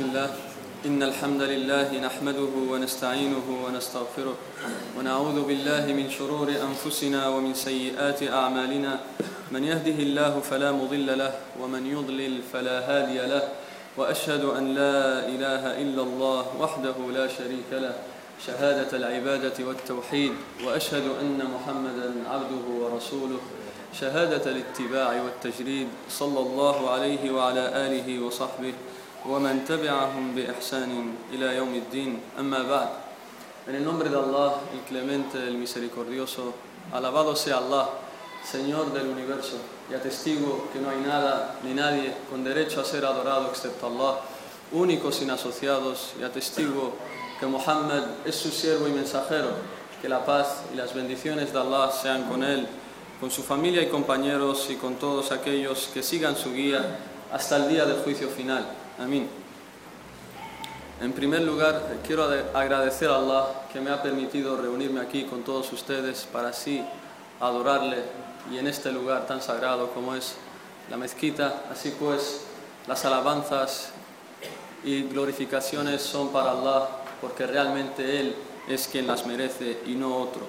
بسم الله. إن الحمد لله نحمده ونستعينه ونستغفره ونعوذ بالله من شرور أنفسنا ومن سيئات أعمالنا. من يهده الله فلا مضل له ومن يضلل فلا هادي له. وأشهد أن لا إله إلا الله وحده لا شريك له. شهادة العبادة والتوحيد. وأشهد أن محمدا عبده ورسوله. شهادة الاتباع والتجريد. صلى الله عليه وعلى آله وصحبه. ومن تبعهم بإحسان إلى يوم الدين أما بعد En el nombre de Allah, el clemente, el misericordioso, alabado sea Allah, Señor del universo, y atestigo que no hay nada ni nadie con derecho a ser adorado excepto Allah, único sin asociados, y atestigo que Muhammad es su siervo y mensajero, que la paz y las bendiciones de Allah sean con él, con su familia y compañeros y con todos aquellos que sigan su guía hasta el día del juicio final. Amén. En primer lugar, quiero agradecer a Allah que me ha permitido reunirme aquí con todos ustedes para así adorarle y en este lugar tan sagrado como es la mezquita. Así pues, las alabanzas y glorificaciones son para Allah porque realmente Él es quien las merece y no otro.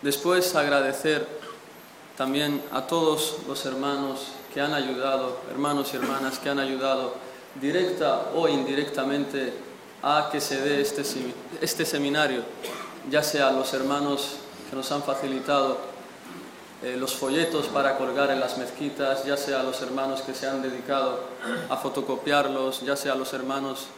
Después agradecer también a todos los hermanos que han ayudado, hermanos y hermanas que han ayudado directa o indirectamente a que se dé este, este seminario, ya sea los hermanos que nos han facilitado eh, los folletos para colgar en las mezquitas, ya sea los hermanos que se han dedicado a fotocopiarlos, ya sea los hermanos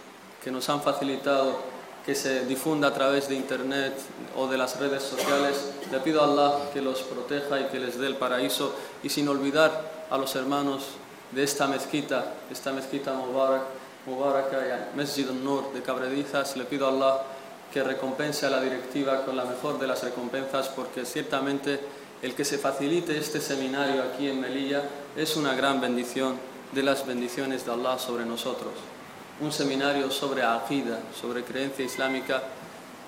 que nos han facilitado que se difunda a través de internet o de las redes sociales. Le pido a Allah que los proteja y que les dé el paraíso y sin olvidar a los hermanos de esta mezquita, esta mezquita Mubarak, Mubaraka y Mesjid al-Nur de Cabredizas, le pido a Allah que recompense a la directiva con la mejor de las recompensas porque ciertamente el que se facilite este seminario aquí en Melilla es una gran bendición de las bendiciones de Allah sobre nosotros. Un seminario sobre Aqida, sobre creencia islámica,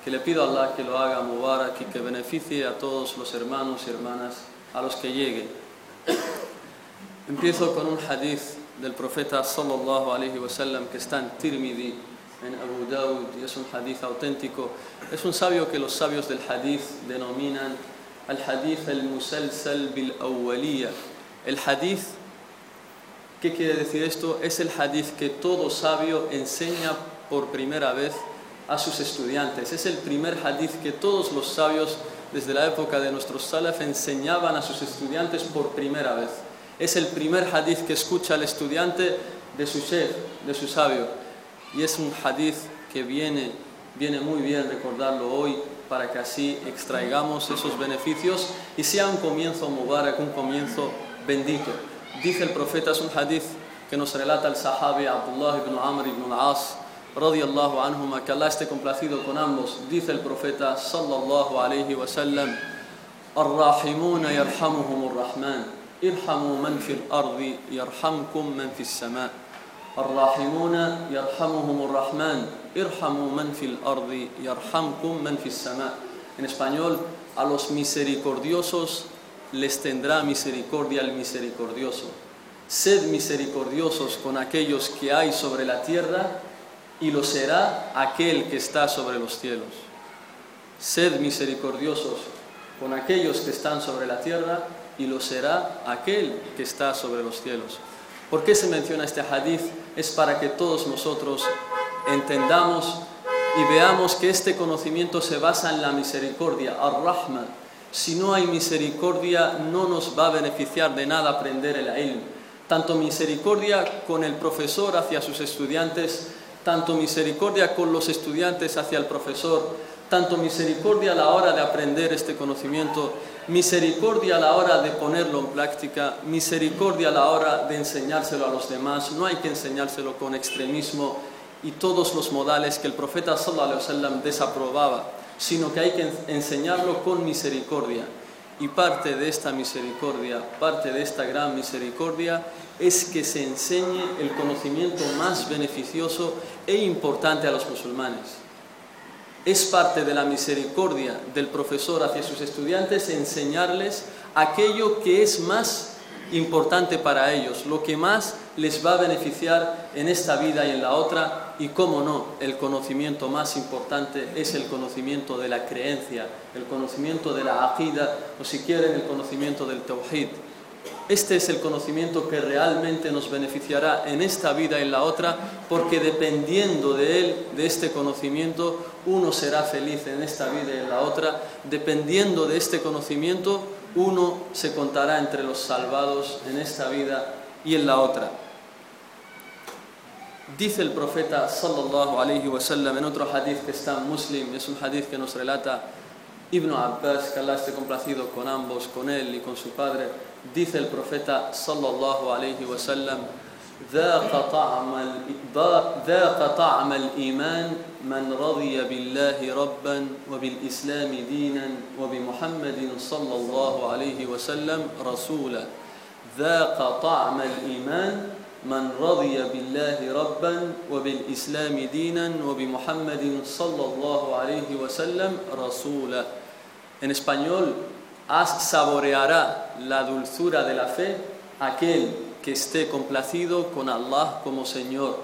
que le pido a Allah que lo haga Mubarak y que beneficie a todos los hermanos y hermanas a los que llegue. Empiezo con un hadith del profeta sallallahu alaihi wasallam que está en Tirmidhi, en Abu Dawud, y es un hadith auténtico. Es un sabio que los sabios del hadith denominan al hadith el musalsal bil awwaliya. El hadith, ¿qué quiere decir esto? Es el hadith que todo sabio enseña por primera vez a sus estudiantes. Es el primer hadith que todos los sabios desde la época de nuestros salaf enseñaban a sus estudiantes por primera vez. Es el primer hadith que escucha el estudiante de su chef, de su sabio. Y es un hadith que viene, viene muy bien recordarlo hoy para que así extraigamos esos beneficios y sea un comienzo mubarak, un comienzo bendito. Dice el profeta, es un hadith que nos relata el sahabi Abdullah ibn Amr ibn al-As, radiyallahu anhuma, que Allah esté complacido con ambos. Dice el profeta, sallallahu alayhi wa sallam, الراحمون يرحمهم الرحمن ارحموا من في الأرض يرحمكم من في السماء الراحمون يرحمهم الرحمن ارحموا من في الأرض يرحمكم من في السماء En español, a los misericordiosos les tendrá misericordia el misericordioso. Sed misericordiosos con aquellos que hay sobre la tierra y lo será aquel que está sobre los cielos. Sed misericordiosos con aquellos que están sobre la tierra y lo será aquel que está sobre los cielos. ¿Por qué se menciona este hadith? Es para que todos nosotros entendamos y veamos que este conocimiento se basa en la misericordia, ar-rahma. Si no hay misericordia, no nos va a beneficiar de nada aprender el ilm. Tanto misericordia con el profesor hacia sus estudiantes, tanto misericordia con los estudiantes hacia el profesor, tanto misericordia a la hora de aprender este conocimiento, misericordia a la hora de ponerlo en práctica, misericordia a la hora de enseñárselo a los demás. No hay que enseñárselo con extremismo y todos los modales que el profeta sallallahu alaihi wasallam desaprobaba, sino que hay que enseñarlo con misericordia. Y parte de esta misericordia, parte de esta gran misericordia es que se enseñe el conocimiento más beneficioso e importante a los musulmanes. Es parte de la misericordia del profesor hacia sus estudiantes enseñarles aquello que es más importante para ellos, lo que más les va a beneficiar en esta vida y en la otra, y cómo no, el conocimiento más importante es el conocimiento de la creencia, el conocimiento de la aqida, o si quieren, el conocimiento del tawhid. Este es el conocimiento que realmente nos beneficiará en esta vida y en la otra, porque dependiendo de él, de este conocimiento, uno será feliz en esta vida y en la otra. Dependiendo de este conocimiento, uno se contará entre los salvados en esta vida y en la otra. Dice el profeta sallallahu alaihi wasallam en otro hadith que está en Muslim, es un hadith que nos relata Ibn Abbas, que Allah esté complacido con ambos, con él y con su padre, dice el profeta sallallahu alaihi wasallam ذاق طعم ذاق طعم الإيمان من رضي بالله ربا وبالإسلام دينا وبمحمد صلى الله عليه وسلم رسولا. ذاق طعم الإيمان من رضي بالله ربا وبالإسلام دينا وبمحمد صلى الله عليه وسلم رسولا. En español, saboreará la dulzura de la fe aquel que esté complacido con Allah como Señor,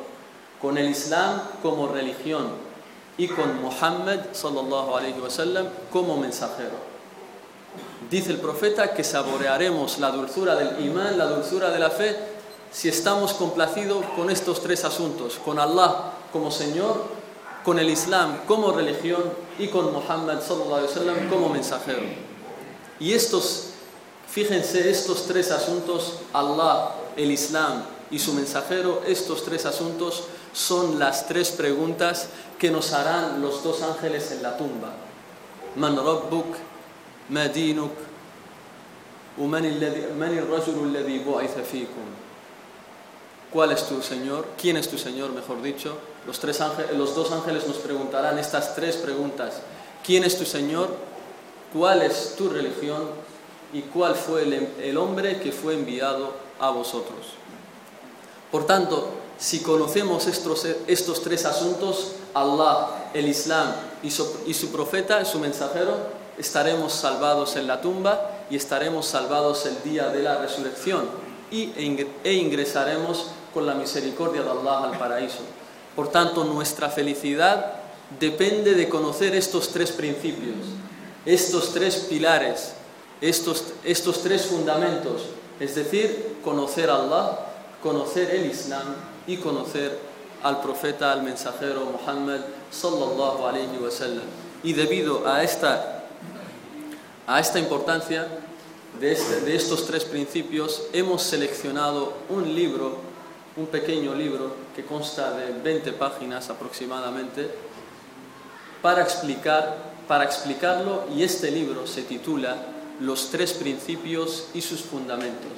con el Islam como religión y con Muhammad sallallahu alaihi wasallam como mensajero. Dice el profeta que saborearemos la dulzura del imán, la dulzura de la fe, si estamos complacidos con estos tres asuntos, con Allah como Señor, con el Islam como religión y con Muhammad sallallahu alaihi wasallam como mensajero. Y estos, fíjense, estos tres asuntos, Allah, el Islam y su mensajero, estos tres asuntos son las tres preguntas que nos harán los dos ángeles en la tumba. Man rabbuk, ma dinuk, ¿Cuál es tu Señor? ¿Quién es tu Señor, mejor dicho? Los, tres los dos ángeles nos preguntarán estas tres preguntas. ¿Quién es tu Señor? ¿Cuál es tu religión? ¿Y cuál fue el, hombre que fue enviado a vosotros. Por tanto, si conocemos estos, estos tres asuntos, Allah, el Islam y su, y su profeta, su mensajero, estaremos salvados en la tumba y estaremos salvados el día de la resurrección y, e ingresaremos con la misericordia de Allah al paraíso. Por tanto, nuestra felicidad depende de conocer estos tres principios, estos tres pilares, estos, estos tres fundamentos es decir, conocer a Allah, conocer el Islam y conocer al profeta, al mensajero Muhammad sallallahu alayhi wa sallam. Y debido a esta, a esta importancia de, este, de estos tres principios, hemos seleccionado un libro, un pequeño libro que consta de 20 páginas aproximadamente, para, explicar, para explicarlo y este libro se titula los tres principios y sus fundamentos.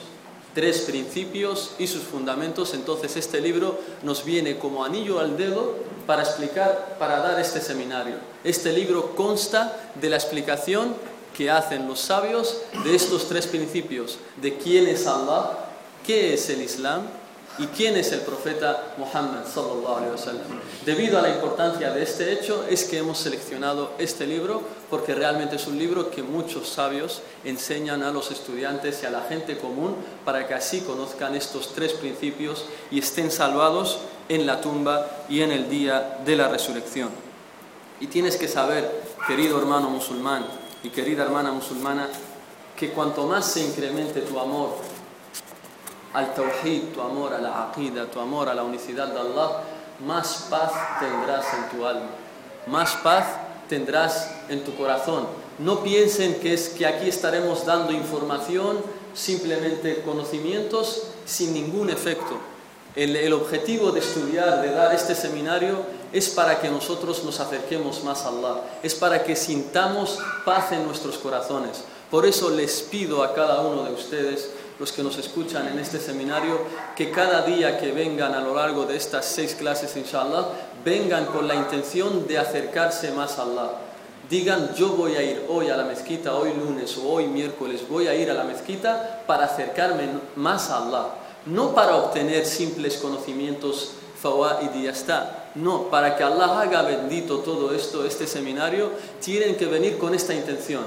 Tres principios y sus fundamentos. Entonces este libro nos viene como anillo al dedo para explicar, para dar este seminario. Este libro consta de la explicación que hacen los sabios de estos tres principios, de quién es Allah, qué es el Islam ¿Y quién es el profeta Muhammad? Debido a la importancia de este hecho es que hemos seleccionado este libro porque realmente es un libro que muchos sabios enseñan a los estudiantes y a la gente común para que así conozcan estos tres principios y estén salvados en la tumba y en el día de la resurrección. Y tienes que saber, querido hermano musulmán y querida hermana musulmana, que cuanto más se incremente tu amor al tawhid, tu amor a la aqida, tu amor a la unicidad de Allah, más paz tendrás en tu alma, más paz tendrás en tu corazón. No piensen que es que aquí estaremos dando información, simplemente conocimientos sin ningún efecto. El, el, objetivo de estudiar, de dar este seminario, es para que nosotros nos acerquemos más a Allah, es para que sintamos paz en nuestros corazones. Por eso les pido a cada uno de ustedes los que nos escuchan en este seminario, que cada día que vengan a lo largo de estas seis clases, inshallah, vengan con la intención de acercarse más a Allah. Digan, yo voy a ir hoy a la mezquita, hoy lunes o hoy miércoles, voy a ir a la mezquita para acercarme más a Allah, no para obtener simples conocimientos y ya. No, para que Allah haga bendito todo esto, este seminario, tienen que venir con esta intención,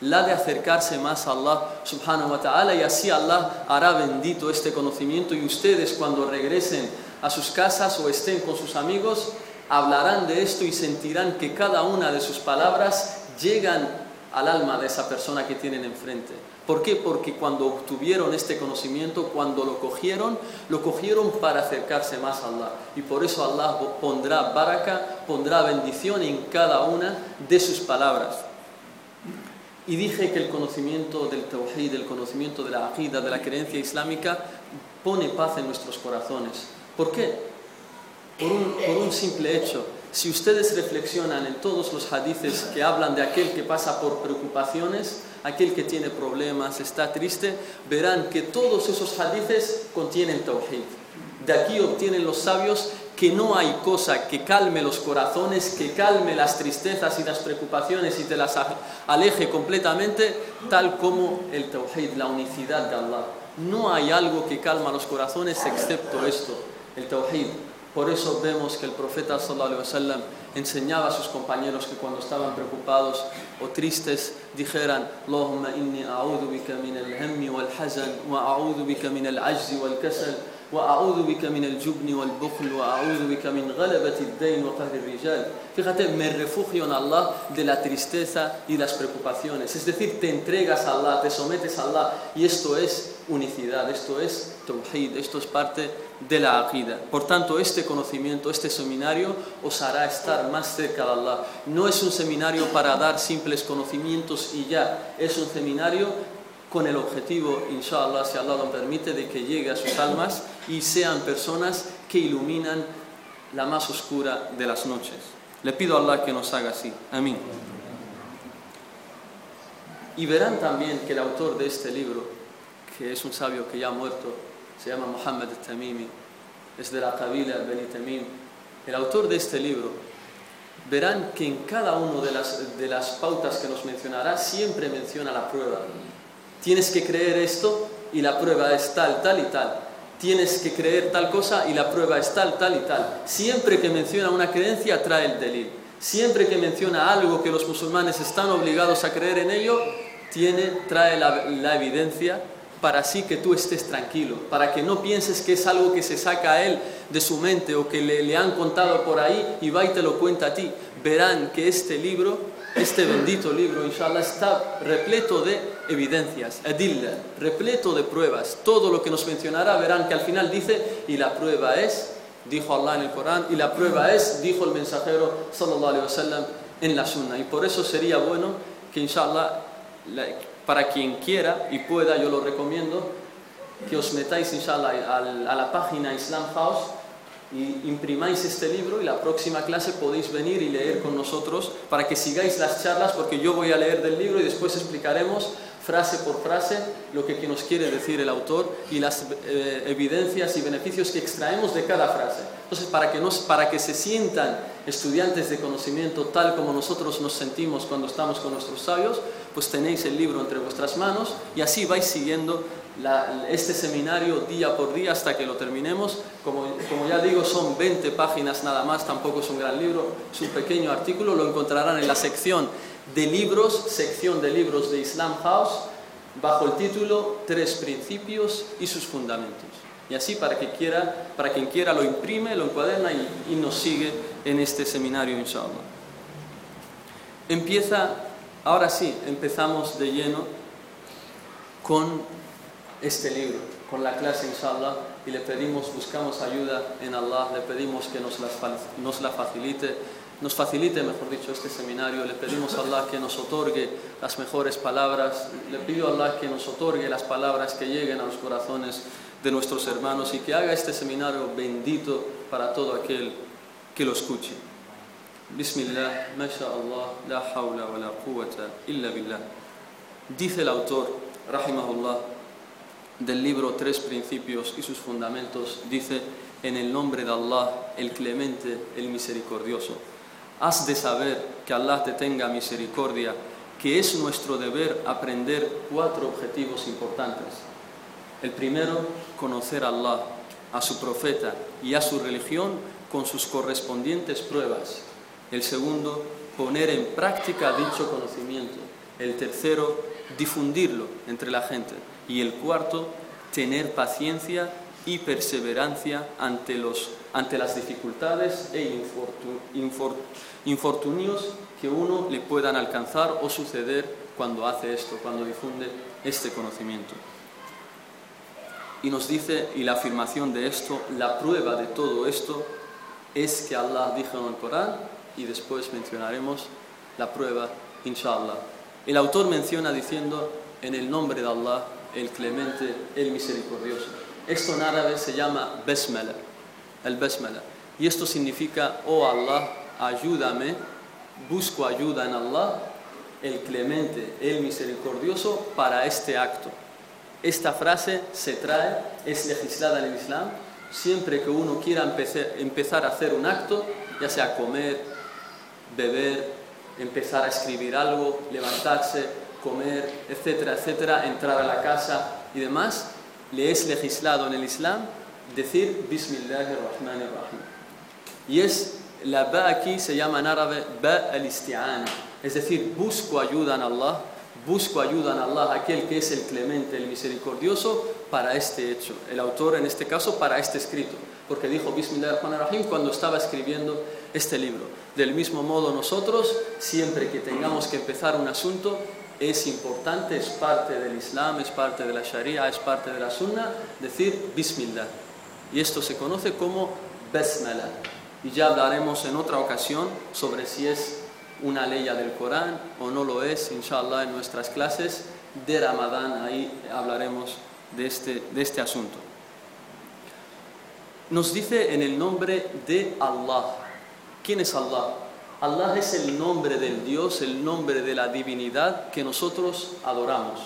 la de acercarse más a Allah subhanahu wa ta'ala y así Allah hará bendito este conocimiento y ustedes cuando regresen a sus casas o estén con sus amigos, hablarán de esto y sentirán que cada una de sus palabras llegan al alma de esa persona que tienen enfrente. ¿Por qué? Porque cuando obtuvieron este conocimiento, cuando lo cogieron, lo cogieron para acercarse más a Allah. Y por eso Allah pondrá baraka, pondrá bendición en cada una de sus palabras. Y dije que el conocimiento del tawhid, el conocimiento de la aqida, de la creencia islámica, pone paz en nuestros corazones. ¿Por qué? Por un, simple hecho. Si ustedes reflexionan en todos los hadices que hablan de aquel que pasa por preocupaciones, aquel que tiene problemas, está triste, verán que todos esos hadices contienen tawhid. De aquí obtienen los sabios que no hay cosa que calme los corazones, que calme las tristezas y las preocupaciones y te las aleje completamente, tal como el tawhid, la unicidad de Allah. No hay algo que calma los corazones excepto esto, el tawhid. Por eso vemos que el profeta enseñaba a sus compañeros que cuando estaban preocupados o tristes dijeran Allahumma inni a'udhu bika min al-hammi wal-hazan wa a'udhu min al-ajzi wal-kasal وأعوذ بك من الجبن والبخل وأعوذ بك من غلبة الدين وقهر الرجال Fíjate, me refugio en Allah de la tristeza y las preocupaciones. Es decir, te entregas a Allah, te sometes a Allah. Y esto es unicidad, esto es tawhid, esto es parte de la aqida. Por tanto, este conocimiento, este seminario os hará estar más cerca de Allah. No es un seminario para dar simples conocimientos y ya. Es un seminario con el objetivo, inshallah, si Allah lo permite, de que llegue a sus almas y sean personas que iluminan la más oscura de las noches. Le pido a Allah que nos haga así. Amén. Y verán también que el autor de este libro, que es un sabio que ya ha muerto, se llama Muhammad tamimi es de la Kabila Beni Tamim. El autor de este libro, verán que en cada una de las, de las pautas que nos mencionará siempre menciona la prueba. Tienes que creer esto y la prueba es tal, tal y tal. Tienes que creer tal cosa y la prueba es tal, tal y tal. Siempre que menciona una creencia trae el delil. Siempre que menciona algo que los musulmanes están obligados a creer en ello, tiene, trae la, evidencia para así que tú estés tranquilo, para que no pienses que es algo que se saca a él de su mente o que le, le han contado por ahí y va y te lo cuenta a ti. Verán que este libro este bendito libro, inshallah, está repleto de evidencias, adilla, repleto de pruebas. Todo lo que nos mencionará verán que al final dice, y la prueba es, dijo Allah en el Corán, y la prueba es, dijo el mensajero sallallahu alaihi wasallam en la sunna. Y por eso sería bueno que inshallah, para quien quiera y pueda, yo lo recomiendo, que os metáis inshallah a la página Islam House y imprimáis este libro y la próxima clase podéis venir y leer con nosotros para que sigáis las charlas porque yo voy a leer del libro y después explicaremos frase por frase lo que nos quiere decir el autor y las eh, evidencias y beneficios que extraemos de cada frase. Entonces, para que, nos, para que se sientan estudiantes de conocimiento tal como nosotros nos sentimos cuando estamos con nuestros sabios, pues tenéis el libro entre vuestras manos y así vais siguiendo este seminario día por día hasta que lo terminemos. Como, como, ya digo, son 20 páginas nada más, tampoco es un gran libro, es un pequeño artículo, lo encontrarán en la sección de libros, sección de libros de Islam House, bajo el título Tres principios y sus fundamentos. Y así para, que quiera, para quien quiera lo imprime, lo encuaderna y, y nos sigue en este seminario, inshallah. Empieza, ahora sí, empezamos de lleno con este libro, con la clase, inshallah, y le pedimos, buscamos ayuda en Allah, le pedimos que nos, nos la facilite, nos facilite, mejor dicho, este seminario, le pedimos a Allah que nos otorgue las mejores palabras, le pido a Allah que nos otorgue las palabras que lleguen a los corazones de nuestros hermanos y que haga este seminario bendito para todo aquel que lo escuche. Bismillah, Allah, la hawla wa la quwwata illa billah. Dice el autor, rahimahullah, del libro Tres Principios y sus Fundamentos, dice, en el nombre de Allah, el clemente, el misericordioso. Has de saber que Allah te tenga misericordia, que es nuestro deber aprender cuatro objetivos importantes. El primero, conocer a Allah. a su profeta y a su religión con sus correspondientes pruebas. El segundo, poner en práctica dicho conocimiento. El tercero, difundirlo entre la gente. Y el cuarto, tener paciencia y perseverancia ante, los, ante las dificultades e infortunios que uno le puedan alcanzar o suceder cuando hace esto, cuando difunde este conocimiento. Y nos dice, y la afirmación de esto, la prueba de todo esto es que Allah dijo en el Corán, y después mencionaremos la prueba, inshallah. El autor menciona diciendo, en el nombre de Allah, el clemente, el misericordioso. Esto en árabe se llama Besmela, el Besmela. Y esto significa, oh Allah, ayúdame, busco ayuda en Allah, el clemente, el misericordioso, para este acto. Esta frase se trae, es legislada en el Islam, siempre que uno quiera empezar a hacer un acto, ya sea comer, beber, empezar a escribir algo, levantarse, comer, etcétera, etcétera, entrar a la casa y demás, le es legislado en el Islam decir Bismillahirrahmanirrahim. Y es, la ba aquí se llama en árabe ba al-isti'ana, es decir, busco ayuda en Allah, busco ayuda en Allah, aquel que es el clemente, el misericordioso, para este hecho. El autor, en este caso, para este escrito, porque dijo Bismillahirrahmanirrahim cuando estaba escribiendo este libro. Del mismo modo, nosotros, siempre que tengamos que empezar un asunto, es importante, es parte del Islam, es parte de la Sharia, es parte de la Sunna, decir Bismillah. Y esto se conoce como Basmala. Y ya hablaremos en otra ocasión sobre si es una ley del Corán o no lo es, inshallah, en nuestras clases de Ramadán, ahí hablaremos de este, de este asunto. Nos dice en el nombre de Allah. ¿Quién es Allah? Allah es el nombre del Dios, el nombre de la divinidad que nosotros adoramos.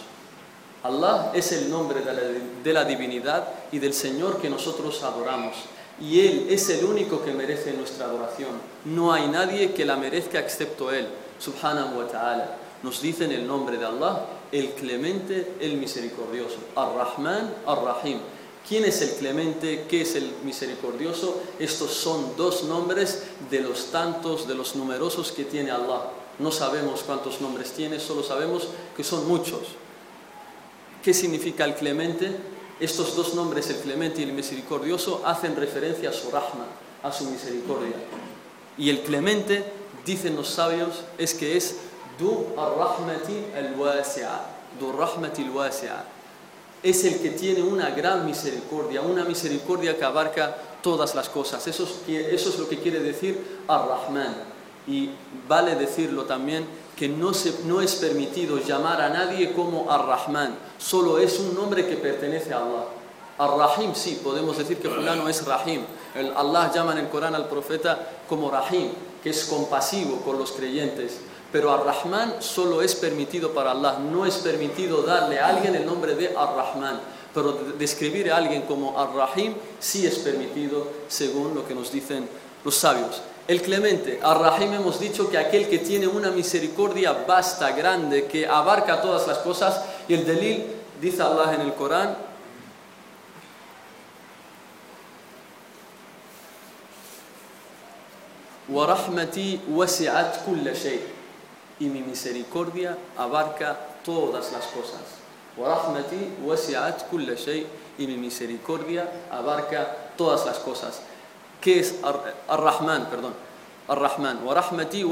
Allah es el nombre de la, de la divinidad y del Señor que nosotros adoramos y Él es el único que merece nuestra adoración. No hay nadie que la merezca excepto Él, subhanahu wa ta'ala. Nos dice en el nombre de Allah, el clemente, el misericordioso, Ar-Rahman, Ar-Rahim. ¿Quién es el clemente? ¿Qué es el misericordioso? Estos son dos nombres de los tantos, de los numerosos que tiene Allah. No sabemos cuántos nombres tiene, solo sabemos que son muchos. ¿Qué significa el clemente? Estos dos nombres, el clemente y el misericordioso, hacen referencia a su rahma, a su misericordia. Y el clemente, dicen los sabios, es que es du ar-rahmati al-wasi'a, du rahmati al-wasi'a. Es el que tiene una gran misericordia, una misericordia que abarca todas las cosas. Eso es, eso es lo que quiere decir ar-Rahman. Y vale decirlo también que no, se, no es permitido llamar a nadie como Ar-Rahman, solo es un nombre que pertenece a Allah. Ar-Rahim, sí, podemos decir que fulano es Rahim. Allah llama en el Corán al profeta como Rahim, que es compasivo con los creyentes. Pero Ar-Rahman solo es permitido para Allah, no es permitido darle a alguien el nombre de Ar-Rahman. Pero describir a alguien como Ar-Rahim sí es permitido según lo que nos dicen los sabios. El clemente, Ar-Rahim hemos dicho que aquel que tiene una misericordia vasta, grande, que abarca todas las cosas, y el delil, dice Allah en el Corán, y mi misericordia abarca todas las cosas. y mi misericordia abarca todas las cosas. ¿Qué es Ar-Rahman? Perdón. Ar-Rahman. Rahmati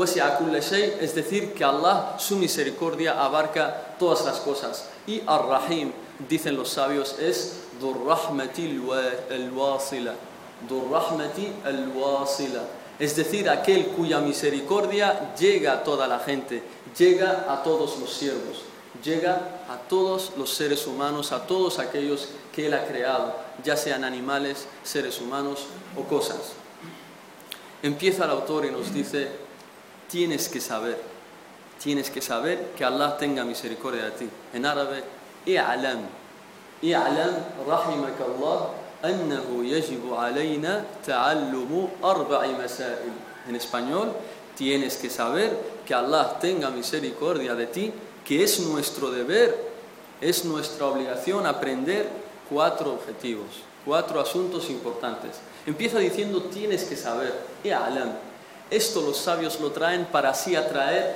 es decir, que Allah, su misericordia abarca todas las cosas. Y Ar-Rahim, dicen los sabios, es Dur-Rahmati al-Wasila. Dur-Rahmati al-Wasila. Es decir, aquel cuya misericordia llega a toda la gente, llega a todos los siervos llega a todos los seres humanos, a todos aquellos que Él ha creado, ya sean animales, seres humanos o cosas. Empieza el autor y nos dice, tienes que saber, tienes que saber que Allah tenga misericordia de ti. En árabe, i'alam, i'alam rahimakallah annahu yajibu alayna ta'allumu arba'i masail. En español, tienes que saber que Allah tenga misericordia de ti, que es nuestro deber, es nuestra obligación aprender cuatro objetivos. Cuatro asuntos importantes. Empieza diciendo tienes que saber. alam. Esto los sabios lo traen para así atraer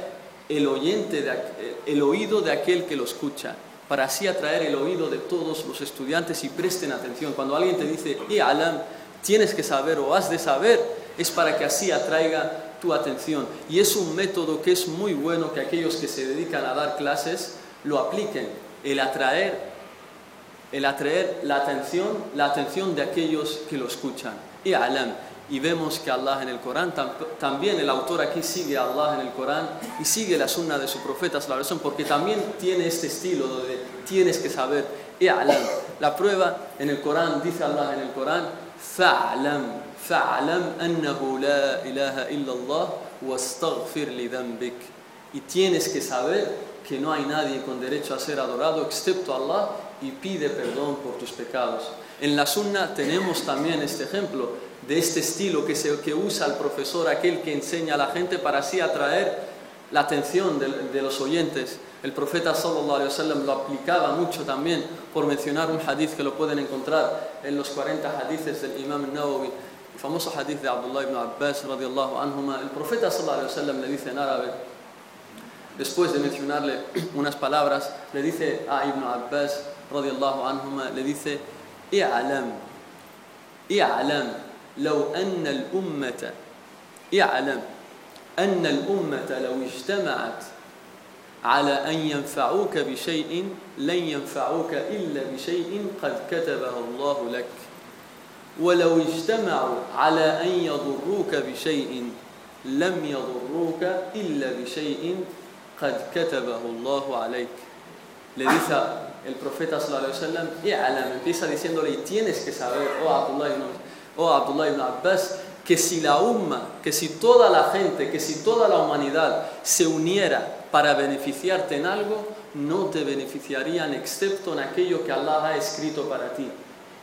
el, oyente de, el oído de aquel que lo escucha, para así atraer el oído de todos los estudiantes y presten atención. Cuando alguien te dice, alam, tienes que saber o has de saber, es para que así atraiga tu atención. Y es un método que es muy bueno que aquellos que se dedican a dar clases lo apliquen, el atraer el atraer la atención, la atención de aquellos que lo escuchan. Y alam. Y vemos que Allah en el Corán, también el autor aquí sigue a Allah en el Corán y sigue la sunna de su profeta, porque también tiene este estilo donde tienes que saber. Y alam. La prueba en el Corán, dice Allah en el Corán, fa'alam, fa'alam annahu la ilaha illallah wastaghfir li dhanbik. Y tienes que saber que no hay nadie con derecho a ser adorado excepto Allah y pide perdón por tus pecados. En la sunna tenemos también este ejemplo de este estilo que, se, que usa el profesor, aquel que enseña a la gente para así atraer la atención de, los oyentes. El profeta sallallahu alaihi wasallam lo aplicaba mucho también, por mencionar un hadith que lo pueden encontrar en los 40 hadiths del Imam Nawawi, el famoso hadith de Abdullah ibn Abbas radiallahu anhuma. El profeta sallallahu alaihi wasallam le dice en árabe, después de mencionarle unas palabras, le dice a Ibn Abbas radiallahu anhuma, le dice, i'alam, i'alam, لو أن الأمة اعلم أن الأمة لو اجتمعت على أن ينفعوك بشيء لن ينفعوك إلا بشيء قد كتبه الله لك. ولو اجتمعوا على أن يضروك بشيء لم يضروك إلا بشيء قد كتبه الله عليك. dice el profeta sallallahu alaihi wasallam empieza diciéndole y tienes que saber oh Abdullah ibn, oh Abdullah ibn Abbas que si la umma que si toda la gente que si toda la humanidad se uniera para beneficiarte en algo no te beneficiarían excepto en aquello que Allah ha escrito para ti.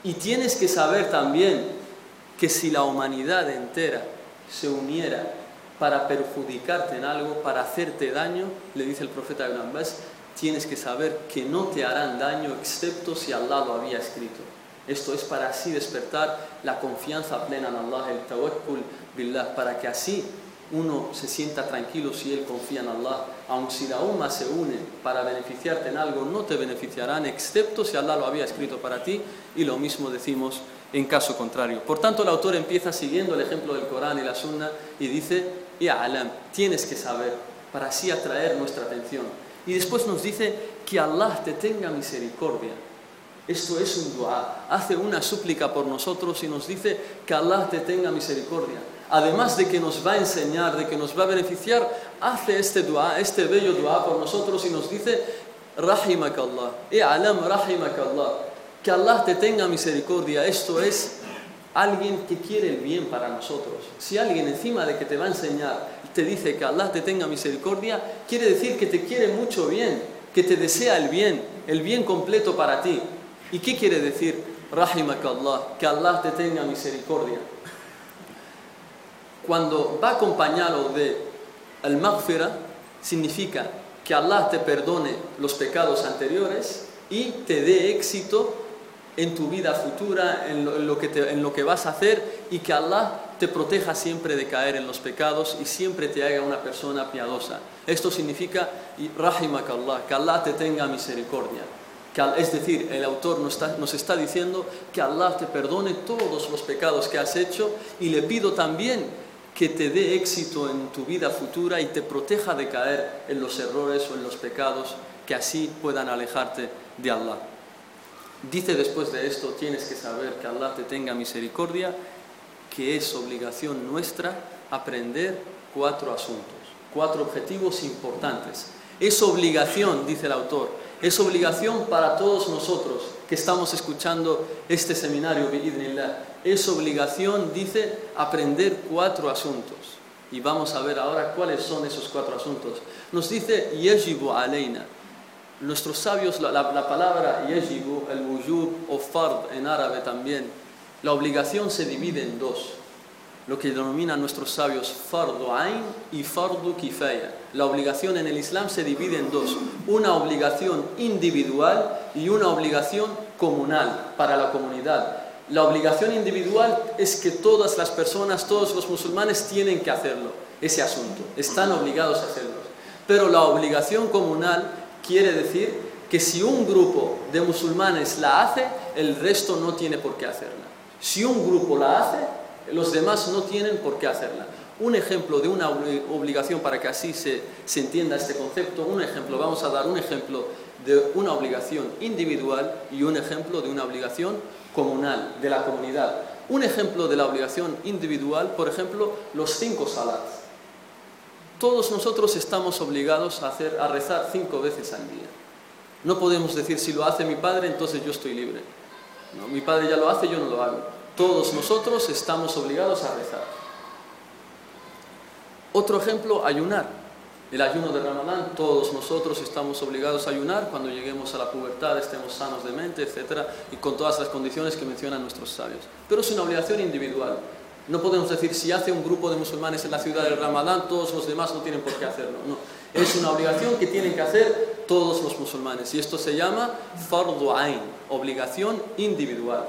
Y tienes que saber también que si la humanidad entera se uniera para perjudicarte en algo, para hacerte daño, le dice el profeta Ibn Abbas, tienes que saber que no te harán daño excepto si Allah lo había escrito. Esto es para así despertar la confianza plena en Allah, el tawakkul billah, para que así uno se sienta tranquilo si él confía en Allah. Aun si la umma se une para beneficiarte en algo, no te beneficiarán excepto si Allah lo había escrito para ti y lo mismo decimos en caso contrario. Por tanto, el autor empieza siguiendo el ejemplo del Corán y la Sunna y dice, alam, tienes que saber, para así atraer nuestra atención. Y después nos dice que Allah te tenga misericordia. Esto es un dua. Hace una súplica por nosotros y nos dice que Allah te tenga misericordia. Además de que nos va a enseñar, de que nos va a beneficiar, hace este dua, este bello dua por nosotros y nos dice, Rahimak Allah, alam Rahimak Allah, que Allah te tenga misericordia. Esto es alguien que quiere el bien para nosotros. Si alguien encima de que te va a enseñar te dice que Allah te tenga misericordia, quiere decir que te quiere mucho bien, que te desea el bien, el bien completo para ti. ¿Y qué quiere decir? Rahimak Allah, que Allah te tenga misericordia. Cuando va acompañado de al-maghfira, significa que Allah te perdone los pecados anteriores y te dé éxito en tu vida futura, en lo, que en lo que vas a hacer y que Allah te proteja siempre de caer en los pecados y siempre te haga una persona piadosa. Esto significa, rahimak Allah, que Allah te tenga misericordia. es decir, el autor nos está diciendo que Allah te perdone todos los pecados que has hecho y le pido también que te dé éxito en tu vida futura y te proteja de caer en los errores o en los pecados que así puedan alejarte de Allah. Dice después de esto, tienes que saber que Allah te tenga misericordia, que es obligación nuestra aprender cuatro asuntos, cuatro objetivos importantes. Es obligación, dice el autor, es obligación para todos nosotros que estamos escuchando este seminario, es obligación, dice, aprender cuatro asuntos. Y vamos a ver ahora cuáles son esos cuatro asuntos. Nos dice, Yejibu Aleina, Nuestros sabios, la, palabra yajibu, el wujub o fard en árabe también, la obligación se divide en dos. Lo que denominan nuestros sabios fardu ain y fardu kifaya. La obligación en el Islam se divide en dos. Una obligación individual y una obligación comunal para la comunidad. La obligación individual es que todas las personas, todos los musulmanes tienen que hacerlo, ese asunto, están obligados a hacerlo. Pero la obligación comunal quiere decir que si un grupo de musulmanes la hace, el resto no tiene por qué hacerla. Si un grupo la hace, los demás no tienen por qué hacerla. Un ejemplo de una obligación para que así se, se entienda este concepto, un ejemplo, vamos a dar un ejemplo de una obligación individual y un ejemplo de una obligación comunal, de la comunidad. Un ejemplo de la obligación individual, por ejemplo, los cinco salats. Todos nosotros estamos obligados a, hacer, a rezar cinco veces al día. No podemos decir, si lo hace mi padre, entonces yo estoy libre. Mi padre ya lo hace, yo no lo hago. Todos nosotros estamos obligados a rezar. Otro ejemplo, ayunar. El ayuno de Ramadán, todos nosotros estamos obligados a ayunar cuando lleguemos a la pubertad, estemos sanos de mente, etc. Y con todas las condiciones que mencionan nuestros sabios. Pero es una obligación individual. No podemos decir, si hace un grupo de musulmanes en la ciudad del Ramadán, todos los demás no tienen por qué hacerlo. No, es una obligación que tienen que hacer todos los musulmanes. Y esto se llama fardu ain, obligación individual.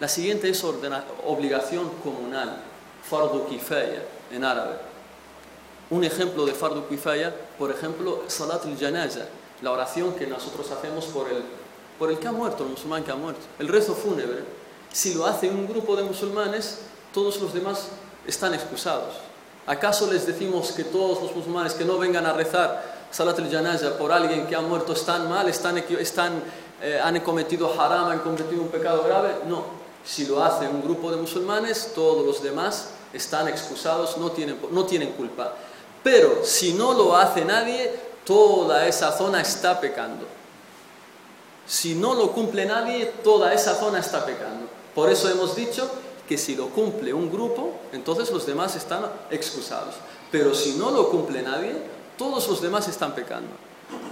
La siguiente es obligación comunal, fardu kifaya en árabe. Un ejemplo de fardu kifaya, por ejemplo, salat al-janaza, la oración que nosotros hacemos por el, por el que ha muerto, el musulmán que ha muerto, el rezo fúnebre. Si lo hace un grupo de musulmanes, todos los demás están excusados. ¿Acaso les decimos que todos los musulmanes que no vengan a rezar salat al-janaza por alguien que ha muerto están mal, están, están, eh, han cometido haram, han cometido un pecado grave? No. Si lo hace un grupo de musulmanes, todos los demás están excusados, no tienen, no tienen culpa. Pero si no lo hace nadie, toda esa zona está pecando. Si no lo cumple nadie, toda esa zona está pecando. Por eso hemos dicho que si lo cumple un grupo, entonces los demás están excusados. Pero si no lo cumple nadie, todos los demás están pecando.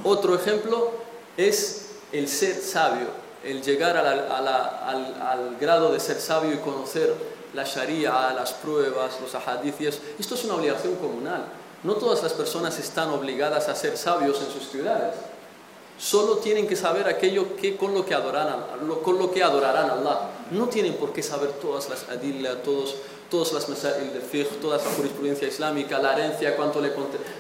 Otro ejemplo es el ser sabio, el llegar al, grado de ser sabio y conocer la sharia, las pruebas, los ahadicios. Esto es una obligación comunal. No todas las personas están obligadas a ser sabios en sus ciudades. Solo tienen que saber aquello que, con, lo que adorarán, con lo que adorarán a Allah. No tienen por qué saber todas las adillas, todos, todas las masail de fiqh, toda la jurisprudencia islámica, la herencia, cuánto le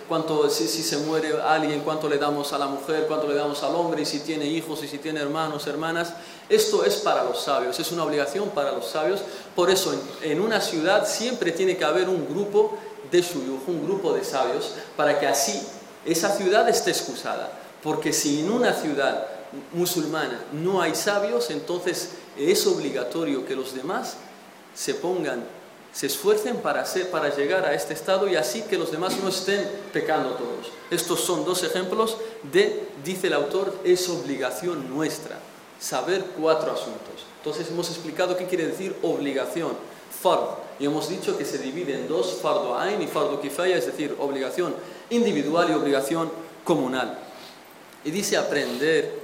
cuánto, si, si, se muere alguien, cuánto le damos a la mujer, cuánto le damos al hombre, y si tiene hijos, y si tiene hermanos, hermanas. Esto es para los sabios, es una obligación para los sabios. Por eso en, una ciudad siempre tiene que haber un grupo de shuyukh, un grupo de sabios, para que así esa ciudad esté excusada. Porque si en una ciudad musulmana no hay sabios, entonces es obligatorio que los demás se pongan, se esfuercen para, hacer, para llegar a este estado y así que los demás no estén pecando todos. Estos son dos ejemplos de, dice el autor, es obligación nuestra saber cuatro asuntos. Entonces hemos explicado qué quiere decir obligación, fard, y hemos dicho que se divide en dos, fardo ain y fardo kifaya, es decir, obligación individual y obligación comunal. Y dice aprender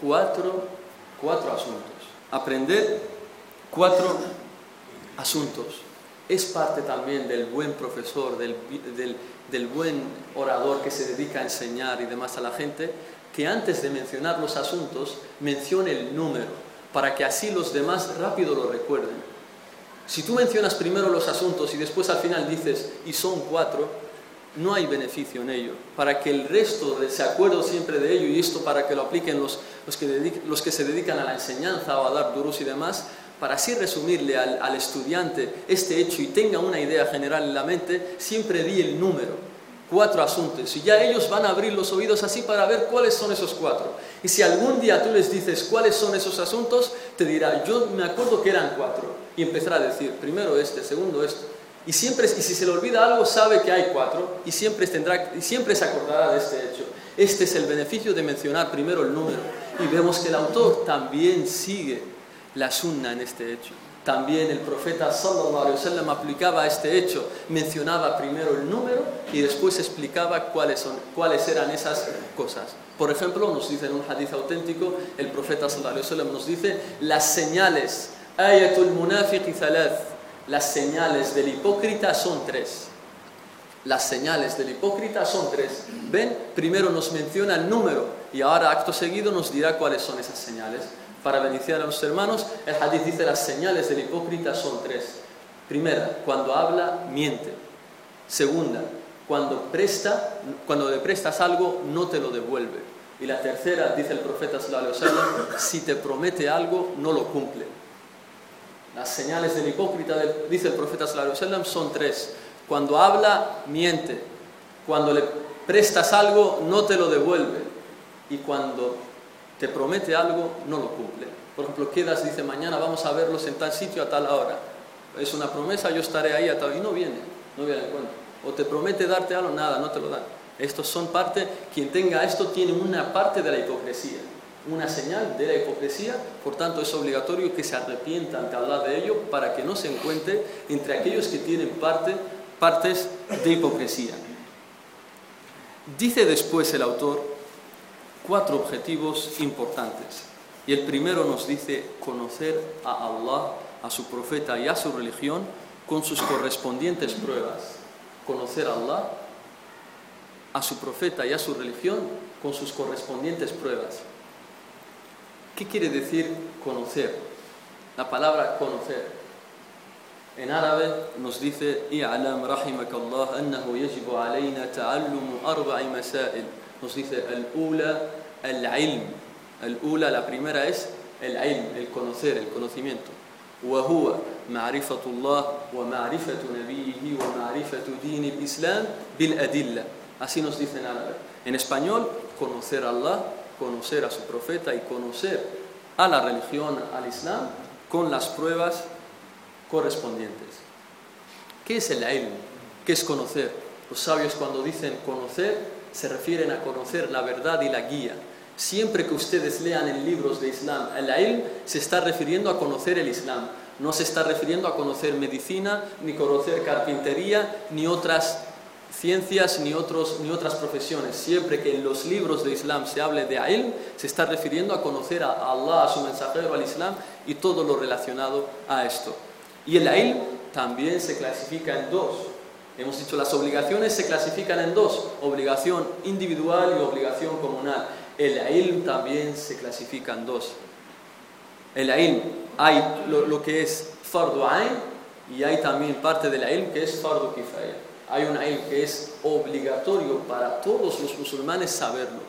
cuatro, cuatro asuntos. Aprender cuatro asuntos. Es parte también del buen profesor, del, buen orador que se dedica a enseñar y demás a la gente, que antes de mencionar los asuntos mencione el número, para que así los demás rápido lo recuerden. Si tú mencionas primero los asuntos y después al final dices, y son cuatro, no hay beneficio en ello. Para que el resto se acuerde siempre de ello, y esto para que lo apliquen los, que, los que se dedican a la enseñanza o a dar durus y demás, para así resumirle al, estudiante este hecho y tenga una idea general en la mente, siempre di el número cuatro asuntos y ya ellos van a abrir los oídos así para ver cuáles son esos cuatro. Y si algún día tú les dices cuáles son esos asuntos, te dirá, yo me acuerdo que eran cuatro. Y empezará a decir, primero este, segundo esto. Y, siempre, y si se le olvida algo, sabe que hay cuatro y siempre, tendrá, y siempre se acordará de este hecho. Este es el beneficio de mencionar primero el número. Y vemos que el autor también sigue la sunna en este hecho. También el profeta sallallahu alaihi wasallam aplicaba este hecho, mencionaba primero el número y después explicaba cuáles, son, cuáles eran esas cosas. Por ejemplo, nos dice en un hadith auténtico, el profeta sallallahu alaihi wasallam nos dice las señales, ayatul munafiq las señales del hipócrita son tres. Las señales del hipócrita son tres. Ven, primero nos menciona el número y ahora acto seguido nos dirá cuáles son esas señales. Para beneficiar a los hermanos, el hadith dice las señales del hipócrita son tres. Primera, cuando habla, miente. Segunda, cuando, presta, cuando le prestas algo, no te lo devuelve. Y la tercera, dice el profeta si te promete algo, no lo cumple. Las señales del hipócrita, dice el profeta son tres. Cuando habla, miente. Cuando le prestas algo, no te lo devuelve. Y cuando te promete algo, no lo cumple. Por ejemplo, quedas, dice, mañana vamos a verlos en tal sitio a tal hora. Es una promesa, yo estaré ahí a tal... Y no viene, no viene cuenta. O te promete darte algo, nada, no te lo dan. Estos son parte, quien tenga esto tiene una parte de la hipocresía, una señal de la hipocresía, por tanto es obligatorio que se arrepienta ante hablar de ello para que no se encuentre entre aquellos que tienen parte, partes de hipocresía. Dice después el autor cuatro objetivos importantes. Y el primero nos dice conocer a Allah, a su profeta y a su religión con sus correspondientes pruebas. Conocer a Allah, a su profeta y a su religión con sus correspondientes pruebas. ¿Qué quiere decir conocer? La palabra conocer. En árabe nos dice i'alam rahimakallah annahu yajibu alayna ta'allum arba'i masail. Nos dice al-ula al-ilm. Al-ula la primera es el ilm, el conocer, el conocimiento. وهو معرفة الله ومعرفة نبيه ومعرفة دين الإسلام بالأدلة Así nos dice en árabe. En español, conocer a Allah, conocer a su profeta y conocer a la religión, al Islam, con las pruebas correspondientes. ¿Qué es el ilm? ¿Qué es conocer? Los sabios cuando dicen conocer se refieren a conocer la verdad y la guía. Siempre que ustedes lean en libros de Islam el ilm, se está refiriendo a conocer el Islam. No se está refiriendo a conocer medicina, ni conocer carpintería, ni otras ciencias ni, otros, ni otras profesiones. Siempre que en los libros de Islam se hable de ilm, se está refiriendo a conocer a Allah, a su mensajero, al Islam y todo lo relacionado a esto. Y el ilm también se clasifica en dos. Hemos dicho, las obligaciones se clasifican en dos, obligación individual y obligación comunal. El ilm también se clasifica en dos. El ilm hay lo, que es fardu ain y hay también parte del ilm que es fardu kifaya hay un ilm que es obligatorio para todos los musulmanes saberlo.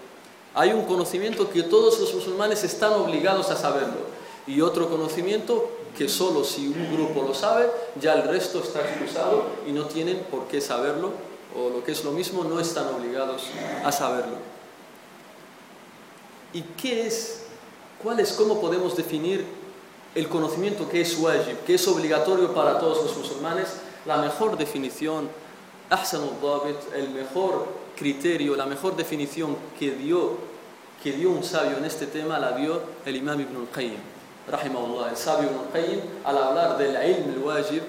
Hay un conocimiento que todos los musulmanes están obligados a saberlo. Y otro conocimiento que solo si un grupo lo sabe, ya el resto está excusado y no tienen por qué saberlo, o lo que es lo mismo, no están obligados a saberlo. ¿Y qué es, cuál es, cómo podemos definir el conocimiento que es wajib, que es obligatorio para todos los musulmanes? La mejor definición el mejor criterio, la mejor definición que dio, que dio un sabio en este tema la dio el imam Ibn al-Qayyim, rahimahullah. El sabio Ibn al-Qayyim, al hablar del ilm al-wajib,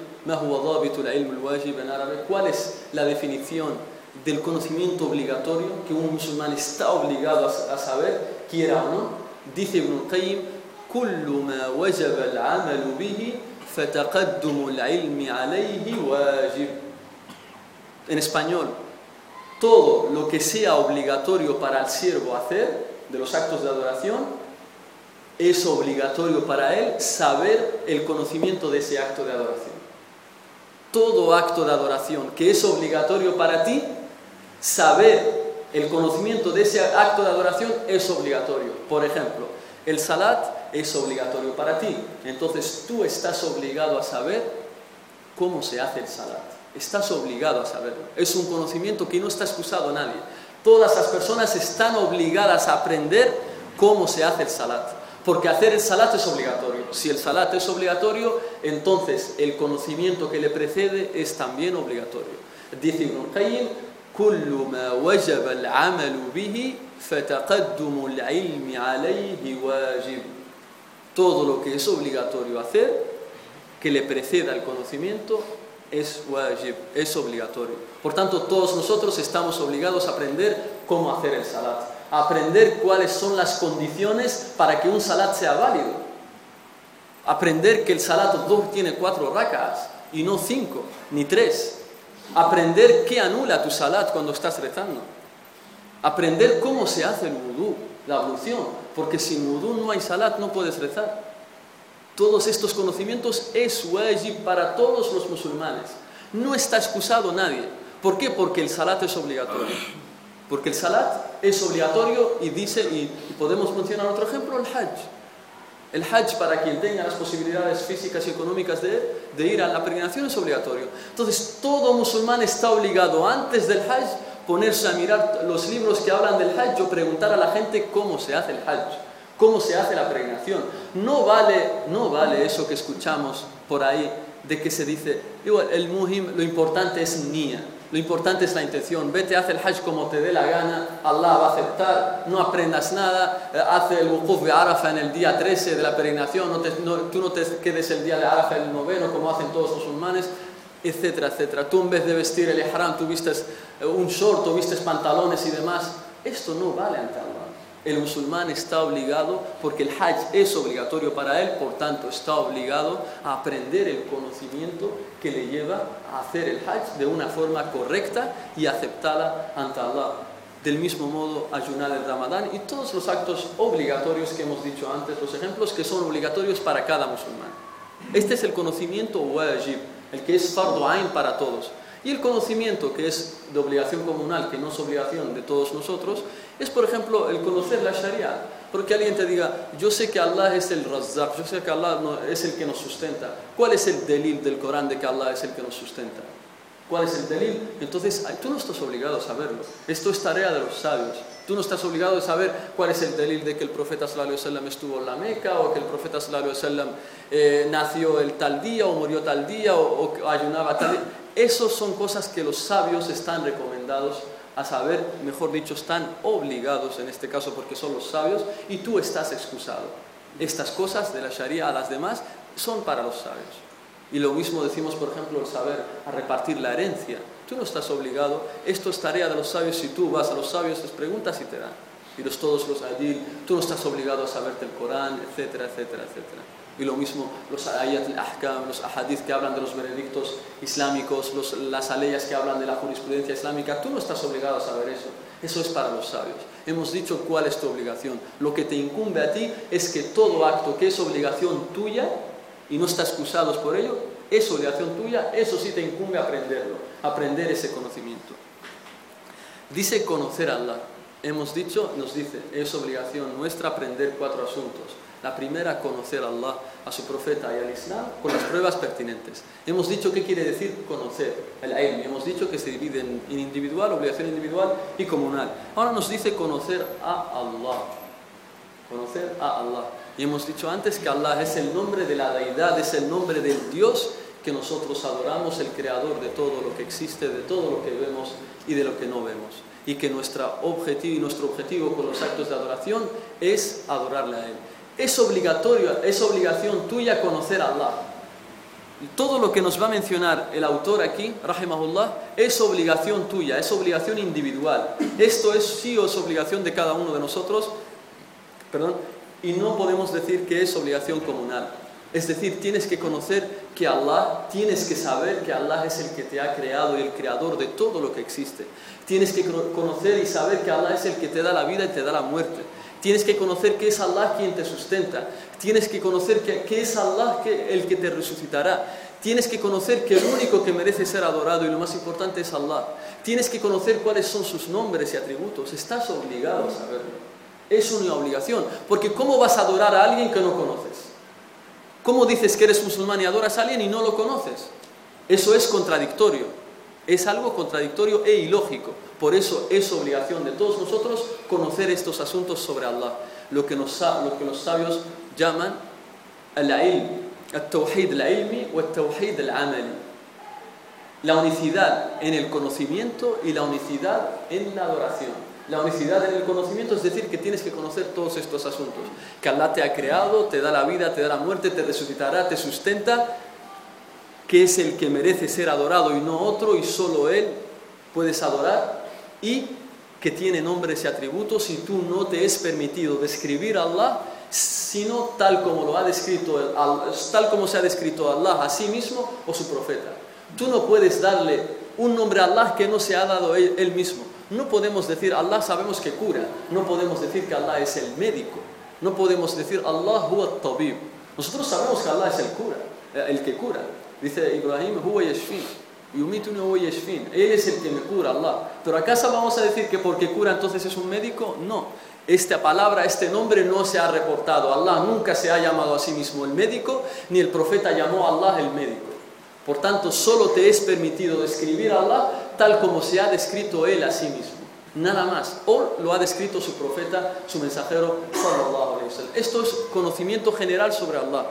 en árabe, ¿cuál es la definición del conocimiento obligatorio que un musulmán está obligado a saber, quiera o no? Dice Ibn al-Qayyim, كل ما وجب العمل به فتقدم العلم عليه واجب en español, todo lo que sea obligatorio para el siervo hacer de los actos de adoración, es obligatorio para él saber el conocimiento de ese acto de adoración. Todo acto de adoración que es obligatorio para ti, saber el conocimiento de ese acto de adoración es obligatorio. Por ejemplo, el salat es obligatorio para ti. Entonces tú estás obligado a saber cómo se hace el salat. Estás obligado a saberlo. Es un conocimiento que no está excusado a nadie. Todas las personas están obligadas a aprender cómo se hace el salat. Porque hacer el salat es obligatorio. Si el salat es obligatorio, entonces el conocimiento que le precede es también obligatorio. Dice Ibn Qayyim, Todo lo que es obligatorio hacer, que le preceda el conocimiento, es wajib, es obligatorio. Por tanto, todos nosotros estamos obligados a aprender cómo hacer el salat, aprender cuáles son las condiciones para que un salat sea válido. Aprender que el salat dhuhr tiene cuatro rakas y no cinco, ni tres. Aprender qué anula tu salat cuando estás rezando. Aprender cómo se hace el wudú. la ablución, porque sin wudu no hay salat, no puedes rezar. Todos estos conocimientos es wajib para todos los musulmanes. No está excusado nadie. ¿Por qué? Porque el salat es obligatorio. Porque el salat es obligatorio y dice, y podemos mencionar otro ejemplo, el hajj. El hajj para quien tenga las posibilidades físicas y económicas de, de, ir a la peregrinación es obligatorio. Entonces todo musulmán está obligado antes del hajj ponerse a mirar los libros que hablan del hajj o preguntar a la gente cómo se hace el hajj, cómo se hace la peregrinación. No vale, no vale eso que escuchamos por ahí de que se dice, el muhim, lo importante es nia, lo importante es la intención. Vete, haz el hajj como te dé la gana, Allah va a aceptar, no aprendas nada, eh, haz el wukuf de Arafa en el día 13 de la peregrinación, no tú no te quedes el día de Arafa el noveno como hacen todos los musulmanes, etcétera, etcétera. Tú en vez de vestir el ihram, tú vistes eh, un short o vistes pantalones y demás. Esto no vale ante Allah. El musulmán está obligado, porque el hajj es obligatorio para él, por tanto está obligado a aprender el conocimiento que le lleva a hacer el hajj de una forma correcta y aceptada ante Allah. Del mismo modo, ayunar el ramadán y todos los actos obligatorios que hemos dicho antes, los ejemplos que son obligatorios para cada musulmán. Este es el conocimiento wajib, el que es fardo ain para todos. Y el conocimiento, que es de obligación comunal, que no es obligación de todos nosotros, es, por ejemplo, el conocer la Sharia. Porque alguien te diga, yo sé que Allah es el Razzaq, yo sé que Allah es el que nos sustenta. ¿Cuál es el delil del Corán de que Allah es el que nos sustenta? ¿Cuál es el delil? Entonces, tú no estás obligado a saberlo. Esto es tarea de los sabios. Tú no estás obligado a saber cuál es el delil de que el profeta sallallahu alaihi estuvo en la Meca o que el profeta sallallahu alaihi eh, nació el tal día o murió tal día o, o ayunaba tal día. Esas son cosas que los sabios están recomendados a saber, mejor dicho, están obligados en este caso porque son los sabios y tú estás excusado. Estas cosas de la Sharia a las demás son para los sabios. Y lo mismo decimos, por ejemplo, el saber a repartir la herencia. Tú no estás obligado, esto es tarea de los sabios, si tú vas a los sabios les preguntas y te dan. Y los, todos los adil, tú no estás obligado a saberte el Corán, etcétera, etcétera, etcétera. Y lo mismo los ayat al-ahkam, los ahadith que hablan de los veredictos islámicos, las aleyas que hablan de la jurisprudencia islámica. Tú no estás obligado a saber eso. Eso es para los sabios. Hemos dicho cuál es tu obligación. Lo que te incumbe a ti es que todo acto que es obligación tuya y no estás excusados por ello, es obligación tuya, eso sí te incumbe aprenderlo, aprender ese conocimiento. Dice conocer a Allah. Hemos dicho, nos dice, es obligación nuestra aprender cuatro asuntos la primera, conocer a Allah, a su profeta y al Islam con las pruebas pertinentes. Hemos dicho qué quiere decir conocer el ilm. Hemos dicho que se divide en individual, obligación individual y comunal. Ahora nos dice conocer a Allah. Conocer a Allah. Y hemos dicho antes que Allah es el nombre de la deidad, es el nombre del Dios que nosotros adoramos, el creador de todo lo que existe, de todo lo que vemos y de lo que no vemos. Y que nuestro objetivo y nuestro objetivo con los actos de adoración es adorarle a Él. Es obligatorio, es obligación tuya conocer a Allah. Todo lo que nos va a mencionar el autor aquí, rahimahullah, es obligación tuya, es obligación individual. Esto es sí o es obligación de cada uno de nosotros, perdón, y no podemos decir que es obligación comunal. Es decir, tienes que conocer que Allah, tienes que saber que Allah es el que te ha creado y el creador de todo lo que existe. Tienes que conocer y saber que Allah es el que te da la vida y te da la muerte. Tienes que conocer que es Allah quien te sustenta. Tienes que conocer que, es Allah el que te resucitará. Tienes que conocer que el único que merece ser adorado y lo más importante es Allah. Tienes que conocer cuáles son sus nombres y atributos. Estás obligado a saberlo. Es una obligación. Porque ¿cómo vas a adorar a alguien que no conoces? ¿Cómo dices que eres musulmán y adoras a alguien y no lo conoces? Eso es contradictorio. Es algo contradictorio e ilógico. Por eso es obligación de todos nosotros conocer estos asuntos sobre Allah, lo que, los sabios llaman al-ilm, al-tawhid al-ilmi o al-tawhid al-amali. La unicidad en el conocimiento y la unicidad en la adoración. La unicidad en el conocimiento es decir que tienes que conocer todos estos asuntos. Que Allah te ha creado, te da la vida, te da la muerte, te resucitará, te sustenta, que es el que merece ser adorado y no otro y solo Él puedes adorar y que tiene nombres y atributos y tú no te es permitido describir a Allah sino tal como lo ha descrito tal como se ha descrito Allah a sí mismo o su profeta. Tú no puedes darle un nombre a Allah que no se ha dado él, mismo. No podemos decir Allah sabemos que cura, no podemos decir que Allah es el médico, no podemos decir Allah huwa tabib. Nosotros sabemos que Allah es el cura, eh, el que cura. Dice Ibrahim huwa. Él es el que me cura, Allah. Pero acaso vamos a decir que porque cura entonces es un médico? No. Esta palabra, este nombre no se ha reportado. Allah nunca se ha llamado a sí mismo el médico, ni el profeta llamó a Allah el médico. Por tanto, solo te es permitido describir a Allah tal como se ha descrito Él a sí mismo. Nada más. O lo ha descrito su profeta, su mensajero, Esto es conocimiento general sobre Allah.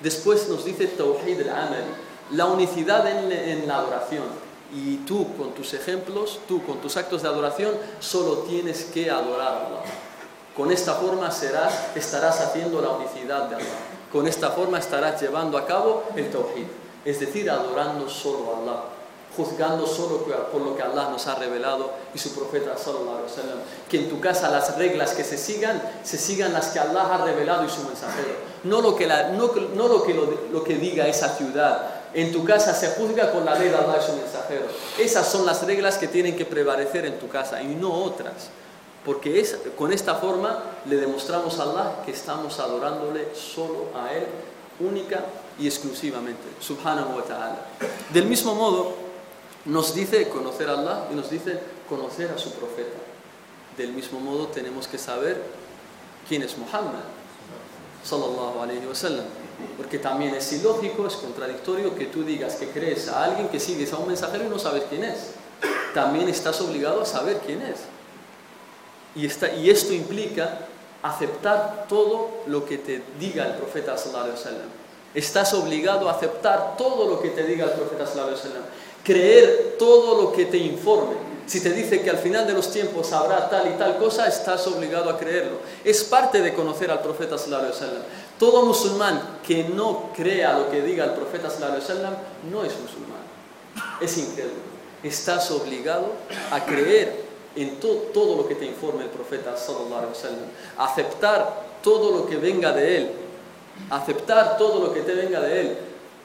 Después nos dice Tawhid al-Amal, la unicidad en, en la adoración. Y tú, con tus ejemplos, tú, con tus actos de adoración, solo tienes que adorar a Allah. Con esta forma serás, estarás haciendo la unicidad de Allah. Con esta forma estarás llevando a cabo el Tawhid, es decir, adorando solo a Allah, juzgando solo por lo que Allah nos ha revelado y su profeta sallallahu alaihi wasallam. Que en tu casa las reglas que se sigan, se sigan las que Allah ha revelado y su mensajero. No lo que, no, no lo, que lo que diga esa ciudad, en tu casa se juzga con la ley de Allah y su mensajero. Esas son las reglas que tienen que prevalecer en tu casa y no otras. Porque es, con esta forma le demostramos a Allah que estamos adorándole solo a Él, única y exclusivamente. Subhanahu wa ta'ala. Del mismo modo, nos dice conocer a Allah y nos dice conocer a su profeta. Del mismo modo, tenemos que saber quién es Muhammad. Sallallahu alayhi wa. Porque también es ilógico, es contradictorio que tú digas que crees a alguien que sigues a un mensajero y no sabes quién es. También estás obligado a saber quién es. Y, y esto implica aceptar todo lo que te diga el profeta sallallahu alaihi wasallam. Estás obligado a aceptar todo lo que te diga el profeta sallallahu alaihi wasallam. Creer todo lo que te informe. Si te dice que al final de los tiempos habrá tal y tal cosa, estás obligado a creerlo. Es parte de conocer al profeta sallallahu. Todo musulmán que no crea lo que diga el profeta sallallahu no es musulmán. Es incrédulo. Estás obligado a creer en todo lo que te informe el profeta sallallahu aceptar todo lo que venga de él, aceptar todo lo que te venga de él,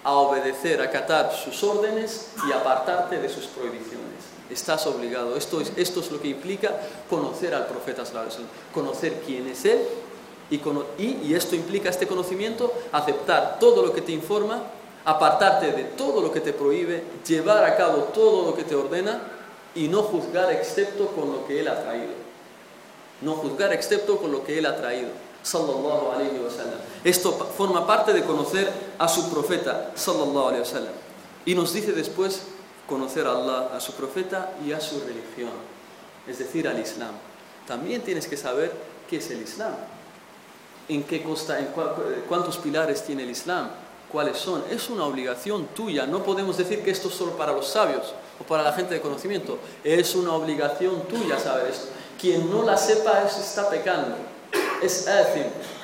a obedecer, a acatar sus órdenes y apartarte de sus prohibiciones. Estás obligado. Esto es, esto es lo que implica conocer al profeta conocer quién es él y, y esto implica este conocimiento, aceptar todo lo que te informa, apartarte de todo lo que te prohíbe, llevar a cabo todo lo que te ordena y no juzgar excepto con lo que Él ha traído. No juzgar excepto con lo que Él ha traído. Sallallahu alayhi wa. Esto forma parte de conocer a su profeta. Sallallahu alayhi wa. Y nos dice después conocer a Allah, a su profeta y a su religión. Es decir, al Islam. También tienes que saber qué es el Islam. En qué costa, en cuántos pilares tiene el Islam. Cuáles son. Es una obligación tuya. No podemos decir que esto es solo para los sabios o para la gente de conocimiento. Es una obligación tuya saber esto. Quien no la sepa es, está pecando. Es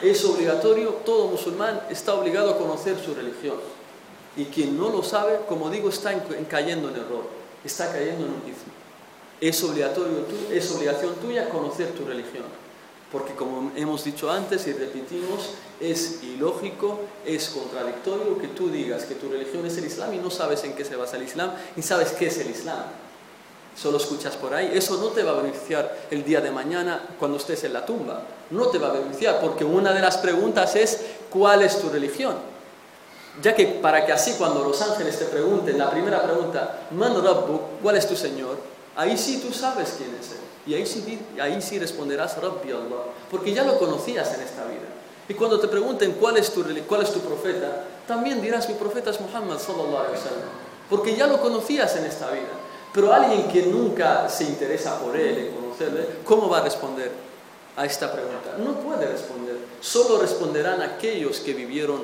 es obligatorio, todo musulmán está obligado a conocer su religión. Y quien no lo sabe, como digo, está cayendo en error, está cayendo en un ismo. Es, obligatorio, es obligación tuya conocer tu religión porque como hemos dicho antes y repetimos, es ilógico, es contradictorio que tú digas que tu religión es el Islam y no sabes en qué se basa el Islam, ni sabes qué es el Islam. Solo escuchas por ahí, eso no te va a beneficiar el día de mañana cuando estés en la tumba, no te va a beneficiar, porque una de las preguntas es, ¿cuál es tu religión? Ya que para que así cuando los ángeles te pregunten, la primera pregunta, Man Rabbu, ¿cuál es tu Señor? Ahí sí tú sabes quién es Él. Y ahí sí, ahí sí responderás Rabbi Allah, porque ya lo conocías en esta vida. Y cuando te pregunten cuál es tu, cuál es tu profeta, también dirás mi profeta es Muhammad sallallahu porque ya lo conocías en esta vida. Pero alguien que nunca se interesa por él, en conocerle, ¿cómo va a responder a esta pregunta? No puede responder. Solo responderán aquellos que vivieron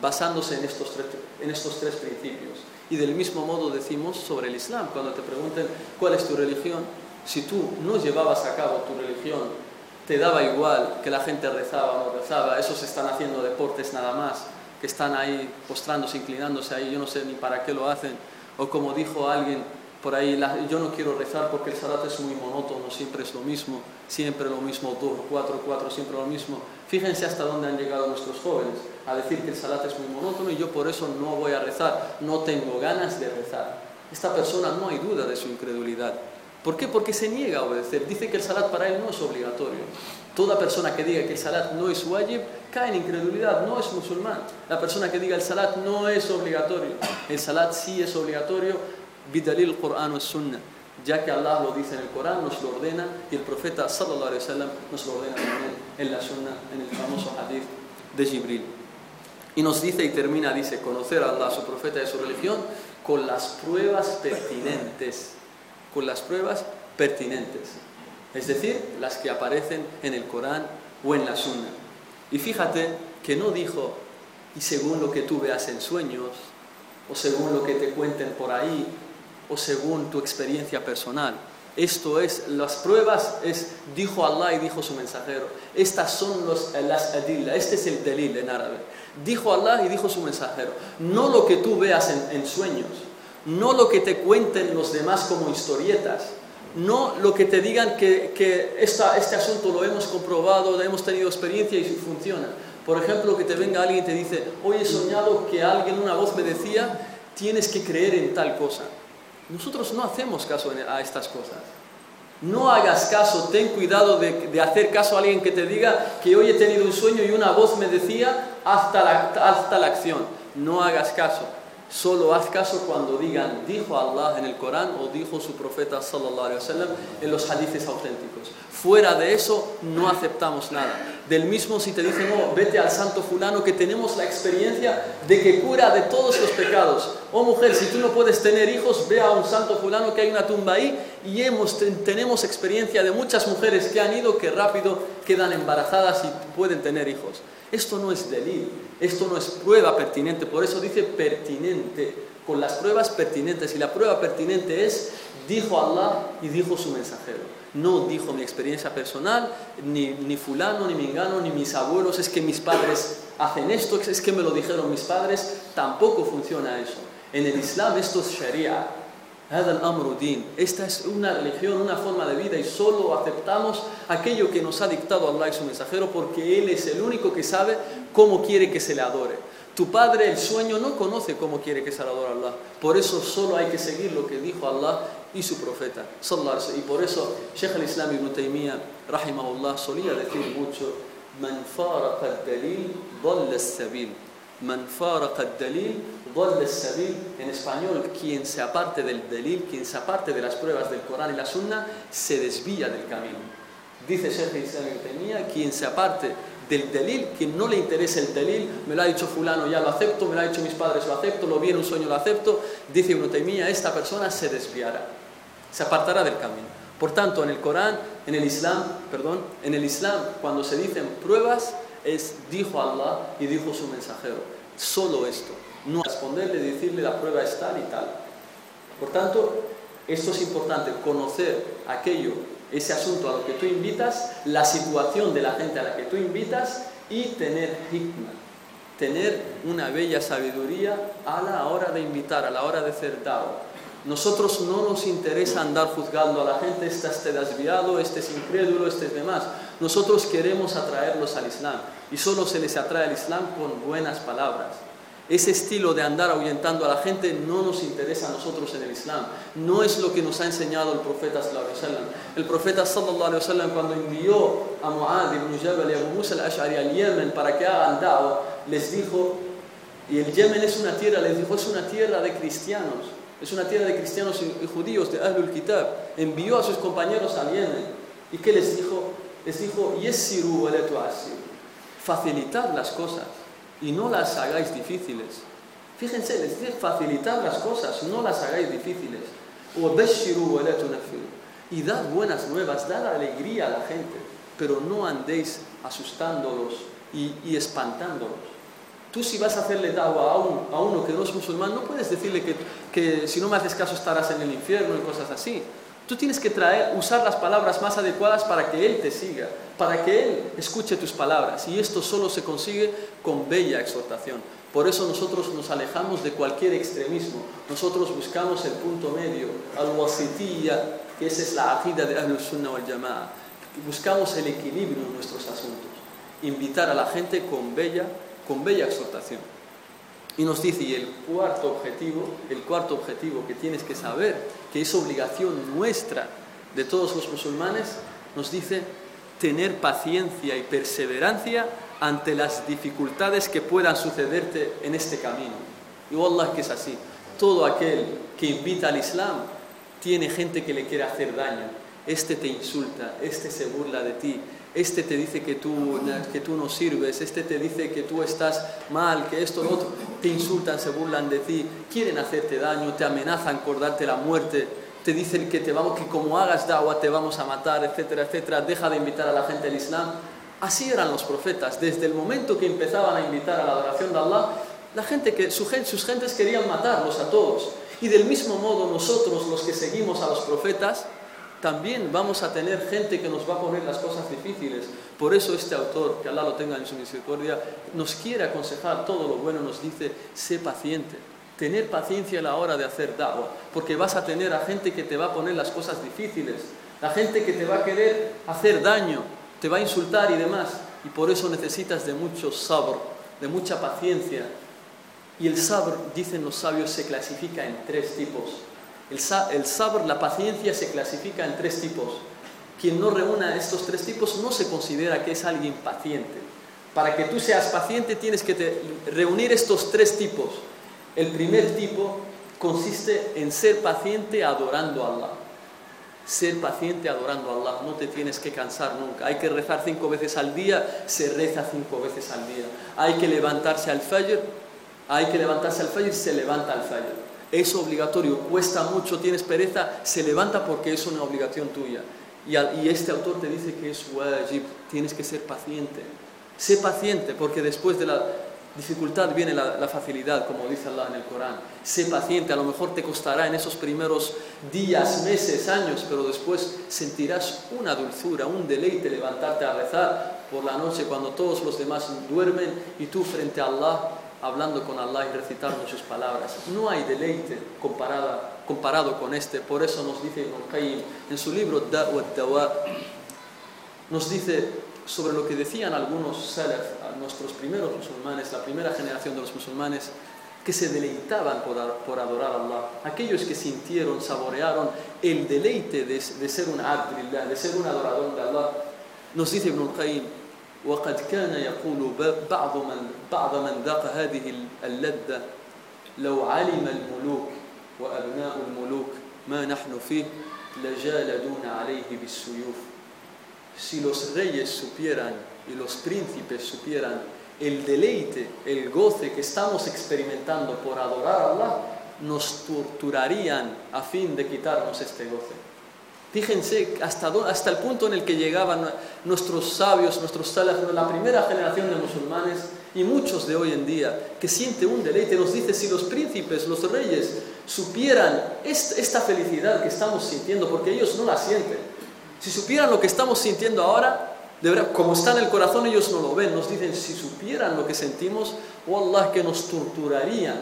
basándose en estos tres, en estos tres principios. Y del mismo modo decimos sobre el Islam, cuando te pregunten cuál es tu religión, si tú no llevabas a cabo tu religión, te daba igual que la gente rezaba o no rezaba, esos están haciendo deportes nada más, que están ahí postrándose, inclinándose ahí, yo no sé ni para qué lo hacen, o como dijo alguien por ahí, yo no quiero rezar porque el salat es muy monótono, siempre es lo mismo, siempre lo mismo, dos, cuatro, cuatro, siempre lo mismo. Fíjense hasta dónde han llegado nuestros jóvenes a decir que el salat es muy monótono y yo por eso no voy a rezar, no tengo ganas de rezar. Esta persona no hay duda de su incredulidad ¿Por qué? Porque se niega a obedecer. Dice que el salat para él no es obligatorio. Toda persona que diga que el salat no es wajib cae en incredulidad, no es musulmán. La persona que diga el salat no es obligatorio. El salat sí es obligatorio, bidalil Qur'an o Sunnah. Ya que Allah lo dice en el Corán, nos lo ordena y el profeta sallallahu alaihi wasallam nos lo ordena también en la Sunnah, en el famoso hadith de Jibril. Y nos dice y termina, dice, conocer a Allah, su profeta y su religión, con las pruebas pertinentes. Con las pruebas pertinentes. Es decir, las que aparecen en el Corán o en la Sunna. Y fíjate que no dijo, y según lo que tú veas en sueños, o según lo que te cuenten por ahí, o según tu experiencia personal. Esto es, las pruebas es, dijo Allah y dijo su mensajero. Estas son los, las adilla, este es el delil en árabe. Dijo Allah y dijo su mensajero. No lo que tú veas en, sueños, no lo que te cuenten los demás como historietas, no lo que te digan que, que este asunto lo hemos comprobado, hemos tenido experiencia y funciona. Por ejemplo, que te venga alguien y te dice, hoy he soñado que alguien, una voz me decía, tienes que creer en tal cosa. Nosotros no hacemos caso a estas cosas. No hagas caso, ten cuidado de, hacer caso a alguien que te diga que hoy he tenido un sueño y una voz me decía hasta la, hasta la acción. No hagas caso. Solo haz caso cuando digan, dijo Allah en el Corán o dijo su profeta sallallahu alaihi wasallam en los hadices auténticos. Fuera de eso no aceptamos nada. Del mismo si te dicen, oh, vete al santo fulano que tenemos la experiencia de que cura de todos los pecados. Oh mujer, si tú no puedes tener hijos, ve a un santo fulano que hay una tumba ahí y hemos, tenemos experiencia de muchas mujeres que han ido que rápido quedan embarazadas y pueden tener hijos. Esto no es delito, esto no es prueba pertinente, por eso dice pertinente, con las pruebas pertinentes. Y la prueba pertinente es, dijo Allah y dijo su mensajero. No dijo mi experiencia personal, ni, ni fulano, ni mingano, ni mis abuelos, es que mis padres hacen esto, es que me lo dijeron mis padres, tampoco funciona eso. En el Islam esto es Sharia, esta es una religión, una forma de vida y solo aceptamos aquello que nos ha dictado Allah y su mensajero porque Él es el único que sabe cómo quiere que se le adore. Tu padre, el sueño, no conoce cómo quiere que se le adore Allah. Por eso solo hay que seguir lo que dijo Allah y su profeta. Y por eso Sheikh al-Islam ibn Taymiyyah, rahimahullah, solía decir mucho, Man dalil sabil Man dalil sabil en español, quien se aparte del delil, quien se aparte de las pruebas del Corán y la Sunna, se desvía del camino. Dice Sheikh Islam tenía quien se aparte del delil, quien no le interesa el delil, me lo ha dicho fulano, ya lo acepto, me lo ha dicho mis padres, lo acepto, lo vi en un sueño, lo acepto, dice Ibn Taymiyyah, esta persona se desviará, se apartará del camino. Por tanto, en el Corán, en el Islam, perdón, en el Islam, cuando se dicen pruebas, es dijo Allah y dijo su mensajero. Solo esto. No responderle, decirle la prueba es tal y tal. Por tanto, esto es importante, conocer aquello, ese asunto a lo que tú invitas, la situación de la gente a la que tú invitas y tener hikmah, tener una bella sabiduría a la hora de invitar, a la hora de hacer dao. Nosotros no nos interesa andar juzgando a la gente, este es desviado, este es incrédulo, este es demás. Nosotros queremos atraerlos al Islam y solo se les atrae al Islam con buenas palabras. Ese estilo de andar ahuyentando a la gente no nos interesa a nosotros en el Islam. No es lo que nos ha enseñado el profeta sallallahu alaihi wasallam. El profeta sallallahu alaihi wasallam cuando envió a Mu'adh ibn Jabal y a Abu Musa al-Ash'ari al Yemen para que hagan da'wah, les dijo, y el Yemen es una tierra, les dijo, es una tierra de cristianos. Es una tierra de cristianos y judíos, de Ahlul Kitab. Envió a sus compañeros al Yemen. ¿Y qué les dijo? Les dijo, Yesiru wa Facilitad las cosas y no las hagáis difíciles. Fíjense, les dice facilitar las cosas, no las hagáis difíciles. Y dad buenas nuevas, dad alegría a la gente, pero no andéis asustándolos y, espantándolos. Tú si vas a hacerle dawa a, a, uno que no es musulmán, no puedes decirle que, que si no me haces caso estarás en el infierno y cosas así. Tú tienes que traer, usar las palabras más adecuadas para que Él te siga, para que Él escuche tus palabras. Y esto solo se consigue con bella exhortación. Por eso nosotros nos alejamos de cualquier extremismo. Nosotros buscamos el punto medio, al-wasitiyya, que esa es la akida de Ahlul Sunnah wal Jama'a. Buscamos el equilibrio en nuestros asuntos. Invitar a la gente con bella, con bella exhortación. Y nos dice, y el cuarto objetivo, el cuarto objetivo que tienes que saber, que es obligación nuestra de todos los musulmanes, nos dice tener paciencia y perseverancia ante las dificultades que puedan sucederte en este camino. Y Allah que es así. Todo aquel que invita al Islam tiene gente que le quiere hacer daño. Este te insulta, este se burla de ti, este te dice que tú, que tú no sirves, este te dice que tú estás mal, que esto, lo otro, te insultan, se burlan de ti, quieren hacerte daño, te amenazan por darte la muerte, te dicen que, te vamos, que como hagas dawa te vamos a matar, etcétera, etcétera, deja de invitar a la gente al Islam. Así eran los profetas, desde el momento que empezaban a invitar a la adoración de Allah, la gente que, sus gentes querían matarlos a todos. Y del mismo modo nosotros, los que seguimos a los profetas, también vamos a tener gente que nos va a poner las cosas difíciles. Por eso este autor, que Allah lo tenga en su misericordia, nos quiere aconsejar todo lo bueno, nos dice, sé paciente, tener paciencia a la hora de hacer dawa, porque vas a tener a gente que te va a poner las cosas difíciles, la gente que te va a querer hacer daño, te va a insultar y demás, y por eso necesitas de mucho sabor, de mucha paciencia. Y el sabor, dicen los sabios, se clasifica en tres tipos. El, sabor, la paciencia se clasifica en tres tipos. Quien no reúna estos tres tipos no se considera que es alguien paciente. Para que tú seas paciente tienes que reunir estos tres tipos. El primer tipo consiste en ser paciente adorando a Allah. Ser paciente adorando a Allah, no te tienes que cansar nunca. Hay que rezar cinco veces al día, se reza cinco veces al día. Hay que levantarse al fajr, hay que levantarse al fajr, se levanta al fajr es obligatorio, cuesta mucho, tienes pereza, se levanta porque es una obligación tuya. Y, este autor te dice que es wajib, tienes que ser paciente. Sé paciente porque después de la dificultad viene la, facilidad, como dice Allah en el Corán. Sé paciente, a lo mejor te costará en esos primeros días, meses, años, pero después sentirás una dulzura, un deleite levantarte a rezar por la noche cuando todos los demás duermen y tú frente a Allah hablando con Allah y recitando sus palabras. No hay deleite comparado con este. Por eso nos dice Ibn Qayyim en su libro Da'wa Dawa, nos dice sobre lo que decían algunos salaf, nuestros primeros musulmanes, la primera generación de los musulmanes, que se deleitaban por, adorar a Allah. Aquellos que sintieron, saborearon el deleite de, ser un abdillah, de ser un adorador de Allah. Nos dice Ibn Qayyim, وقد كان يقول بعض من بعض من ذاق هذه اللذة لو علم الملوك وأبناء الملوك ما نحن فيه لجالدون عليه بالسيوف si los reyes supieran y los príncipes supieran el deleite, el goce que estamos experimentando por adorar a Allah, nos torturarían a fin de quitarnos este goce. Fíjense hasta, hasta el punto en el que llegaban nuestros sabios, nuestros salaf, la primera generación de musulmanes y muchos de hoy en día, que siente un deleite, nos dice, si los príncipes, los reyes, supieran esta felicidad que estamos sintiendo, porque ellos no la sienten, si supieran lo que estamos sintiendo ahora, de como está en el corazón, ellos no lo ven, nos dicen, si supieran lo que sentimos, oh Allah, que nos torturarían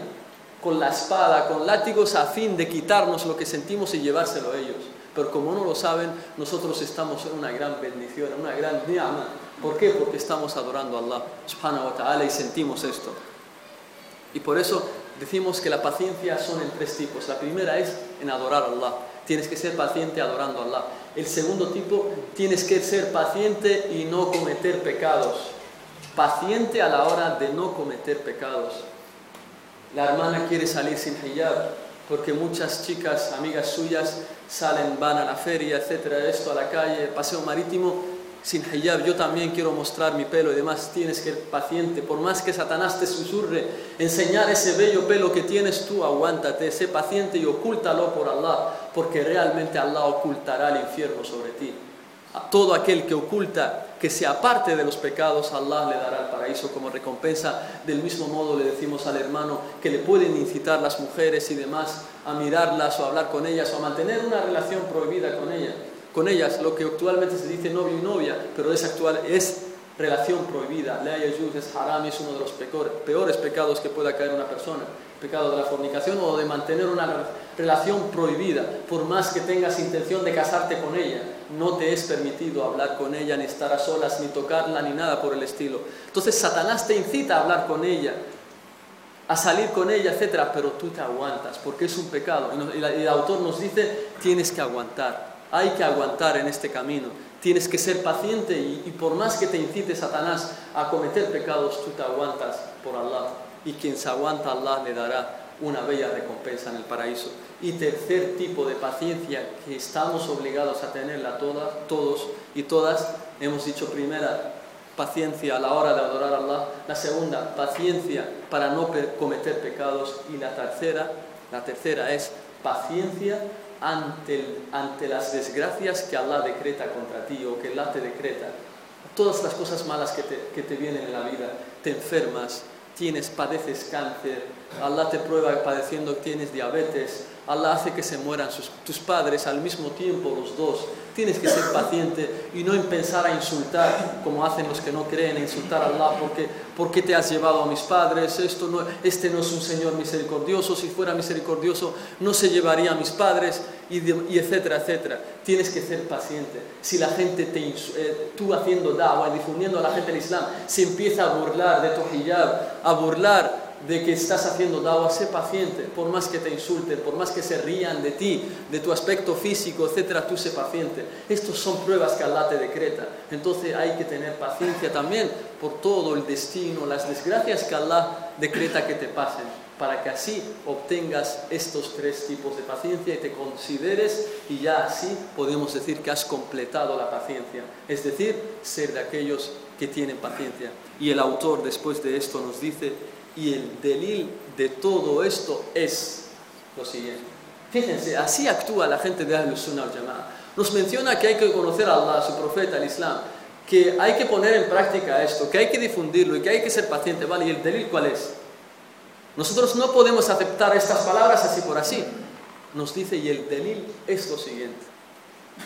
con la espada, con látigos, a fin de quitarnos lo que sentimos y llevárselo a ellos pero como no lo saben, nosotros estamos en una gran bendición, en una gran ni'ama. ¿Por qué? Porque estamos adorando a Allah subhanahu wa ta'ala y sentimos esto. Y por eso decimos que la paciencia son en tres tipos. La primera es en adorar a Allah. Tienes que ser paciente adorando a Allah. El segundo tipo, tienes que ser paciente y no cometer pecados. Paciente a la hora de no cometer pecados. La hermana quiere salir sin hijab porque muchas chicas, amigas suyas, salen, van a la feria, etcétera, esto, a la calle, paseo marítimo, sin hijab. Yo también quiero mostrar mi pelo y demás. Tienes que ser paciente. Por más que Satanás te susurre, enseñar ese bello pelo que tienes tú, aguántate, sé paciente y ocúltalo por Allah, porque realmente Allah ocultará el infierno sobre ti. A todo aquel que oculta, que se aparte de los pecados, Allah le dará el paraíso como recompensa. Del mismo modo le decimos al hermano que le pueden incitar las mujeres y demás a mirarlas o a hablar con ellas o a mantener una relación prohibida con ellas. Con ellas, lo que actualmente se dice novio y novia, pero es actual, es relación prohibida. La es haram es uno de los peores pecados que pueda caer una persona pecado de la fornicación o de mantener una relación prohibida, por más que tengas intención de casarte con ella, no te es permitido hablar con ella, ni estar a solas, ni tocarla, ni nada por el estilo. Entonces Satanás te incita a hablar con ella, a salir con ella, etcétera, pero tú te aguantas, porque es un pecado. Y el autor nos dice, tienes que aguantar. Hay que aguantar en este camino. Tienes que ser paciente y, por más que te incite Satanás a cometer pecados, tú te aguantas por Allah. Y quien se aguanta, Allah le dará una bella recompensa en el paraíso. Y tercer tipo de paciencia que estamos obligados a tenerla todas, todos y todas, hemos dicho primera, paciencia a la hora de adorar a Allah, la segunda, paciencia para no cometer pecados y la tercera, la tercera es paciencia ante, ante las desgracias que Allah decreta contra ti o que Allah te decreta. Todas las cosas malas que te, que te vienen en la vida, te enfermas, tienes, padeces cáncer, Allah te prueba padeciendo tienes diabetes, Allah hace que se mueran tus padres al mismo tiempo, los dos. Tienes que ser paciente y no empezar a insultar como hacen los que no creen, insultar a Allah porque, porque te has llevado a mis padres, Esto no, este no es un Señor misericordioso, si fuera misericordioso no se llevaría a mis padres y, etcétera, etcétera. Tienes que ser paciente. Si la gente, te, eh, tú haciendo da'wah, difundiendo a la gente el Islam, se empieza a burlar de tu hijab, a burlar de que estás haciendo dawa, sé paciente, por más que te insulten, por más que se rían de ti, de tu aspecto físico, etcétera, tú sé paciente. Estos son pruebas que Allah te decreta. Entonces hay que tener paciencia también por todo el destino, las desgracias que Allah decreta que te pasen, para que así obtengas estos tres tipos de paciencia y te consideres y ya así podemos decir que has completado la paciencia, es decir, ser de aquellos que tienen paciencia. Y el autor después de esto nos dice y el delil de todo esto es lo siguiente. Fíjense, así actúa la gente de Ahlus Sunnah al Nos menciona que hay que conocer a Allah, a su profeta, al Islam, que hay que poner en práctica esto, que hay que difundirlo y que hay que ser paciente. ¿Vale? ¿Y el delil cuál es? Nosotros no podemos aceptar estas palabras así por así. Nos dice, y el delil es lo siguiente.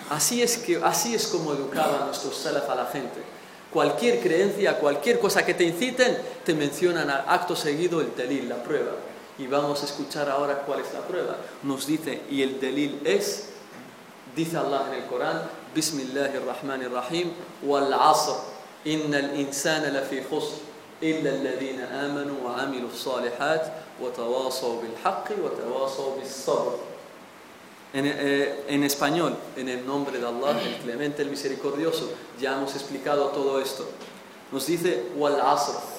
Así es, que, así es como educaban nuestros salaf a la gente cualquier creencia, cualquier cosa que te inciten, te mencionan acto seguido el delil, la prueba. Y vamos a escuchar ahora cuál es la prueba. Nos dice, y el delil es, dice Allah en el Corán, Bismillahirrahmanirrahim, wal asr, innal insana lafi khusr, illa alladhina amanu wa amilu salihat, wa tawasaw bil haqqi wa tawasaw bis sabr. Eh, en, español, en el nombre de Allah, el clemente, el misericordioso, ya hemos explicado todo esto. Nos dice, wal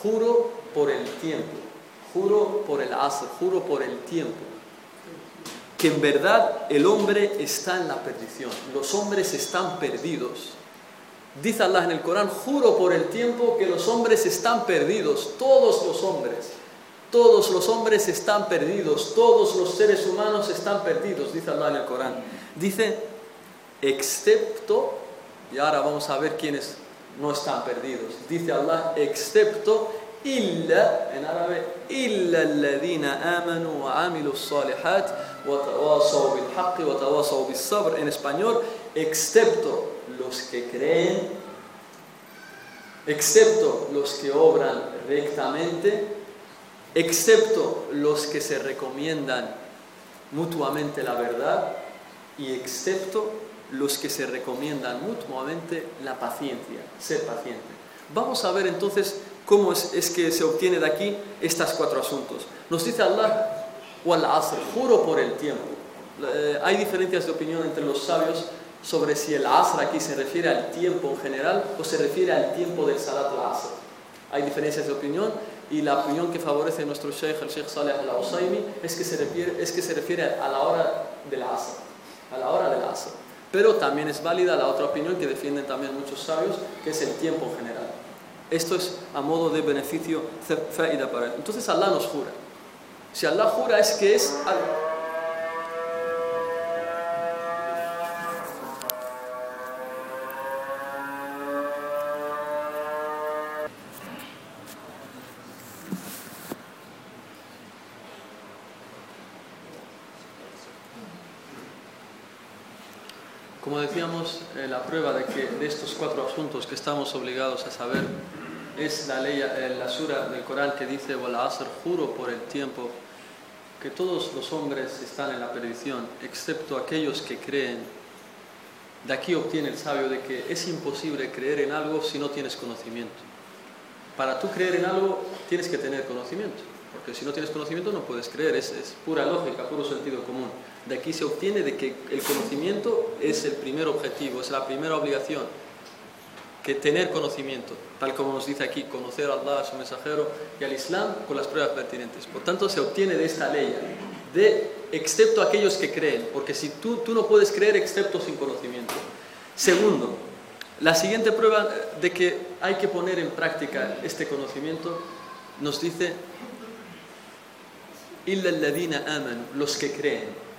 juro por el tiempo, juro por el asr, juro por el tiempo, que en verdad el hombre está en la perdición, los hombres están perdidos. Dice Allah en el Corán, juro por el tiempo que los hombres están perdidos, todos los hombres. Todos los hombres están perdidos, todos los seres humanos están perdidos, dice Allah en el Corán. Dice, excepto, y ahora vamos a ver quiénes no están perdidos. Dice Allah, excepto, illa, en árabe, illa alladhina amanu wa amilu salihat wa tawasaw bil haqqi wa tawasaw sabr. En español, excepto los que creen, excepto los que obran rectamente, excepto los que se recomiendan mutuamente la verdad y excepto los que se recomiendan mutuamente la paciencia, ser paciente. Vamos a ver entonces cómo es, que se obtiene de aquí estas cuatro asuntos. Nos dice Allah, wal asr, juro por el tiempo. Eh, hay diferencias de opinión entre los sabios sobre si el asr aquí se refiere al tiempo en general o se refiere al tiempo del salat al-asr. Hay diferencias de opinión y la opinión que favorece nuestro sheikh, el sheikh Saleh al-Usaymi, es, que se refiere, es que se refiere a la hora del asr, a la hora del. Pero también es válida la otra opinión que defienden también muchos sabios, que es el tiempo en general. Esto es a modo de beneficio para él. Entonces Allah nos jura. Si Allah jura es que es eh, la prueba de que de estos cuatro asuntos que estamos obligados a saber es la ley, eh, la sura del Corán que dice, hacer juro por el tiempo, que todos los hombres están en la perdición, excepto aquellos que creen. De aquí obtiene el sabio de que es imposible creer en algo si no tienes conocimiento. Para tú creer en algo tienes que tener conocimiento, porque si no tienes conocimiento no puedes creer, es, es pura lógica, puro sentido común. De aquí se obtiene de que el conocimiento es el primer objetivo, es la primera obligación, que tener conocimiento, tal como nos dice aquí, conocer a Allah, a su mensajero y al Islam con las pruebas pertinentes. Por tanto, se obtiene de esta ley, de excepto aquellos que creen, porque si tú, tú no puedes creer excepto sin conocimiento. Segundo, la siguiente prueba de que hay que poner en práctica este conocimiento nos dice, los que creen.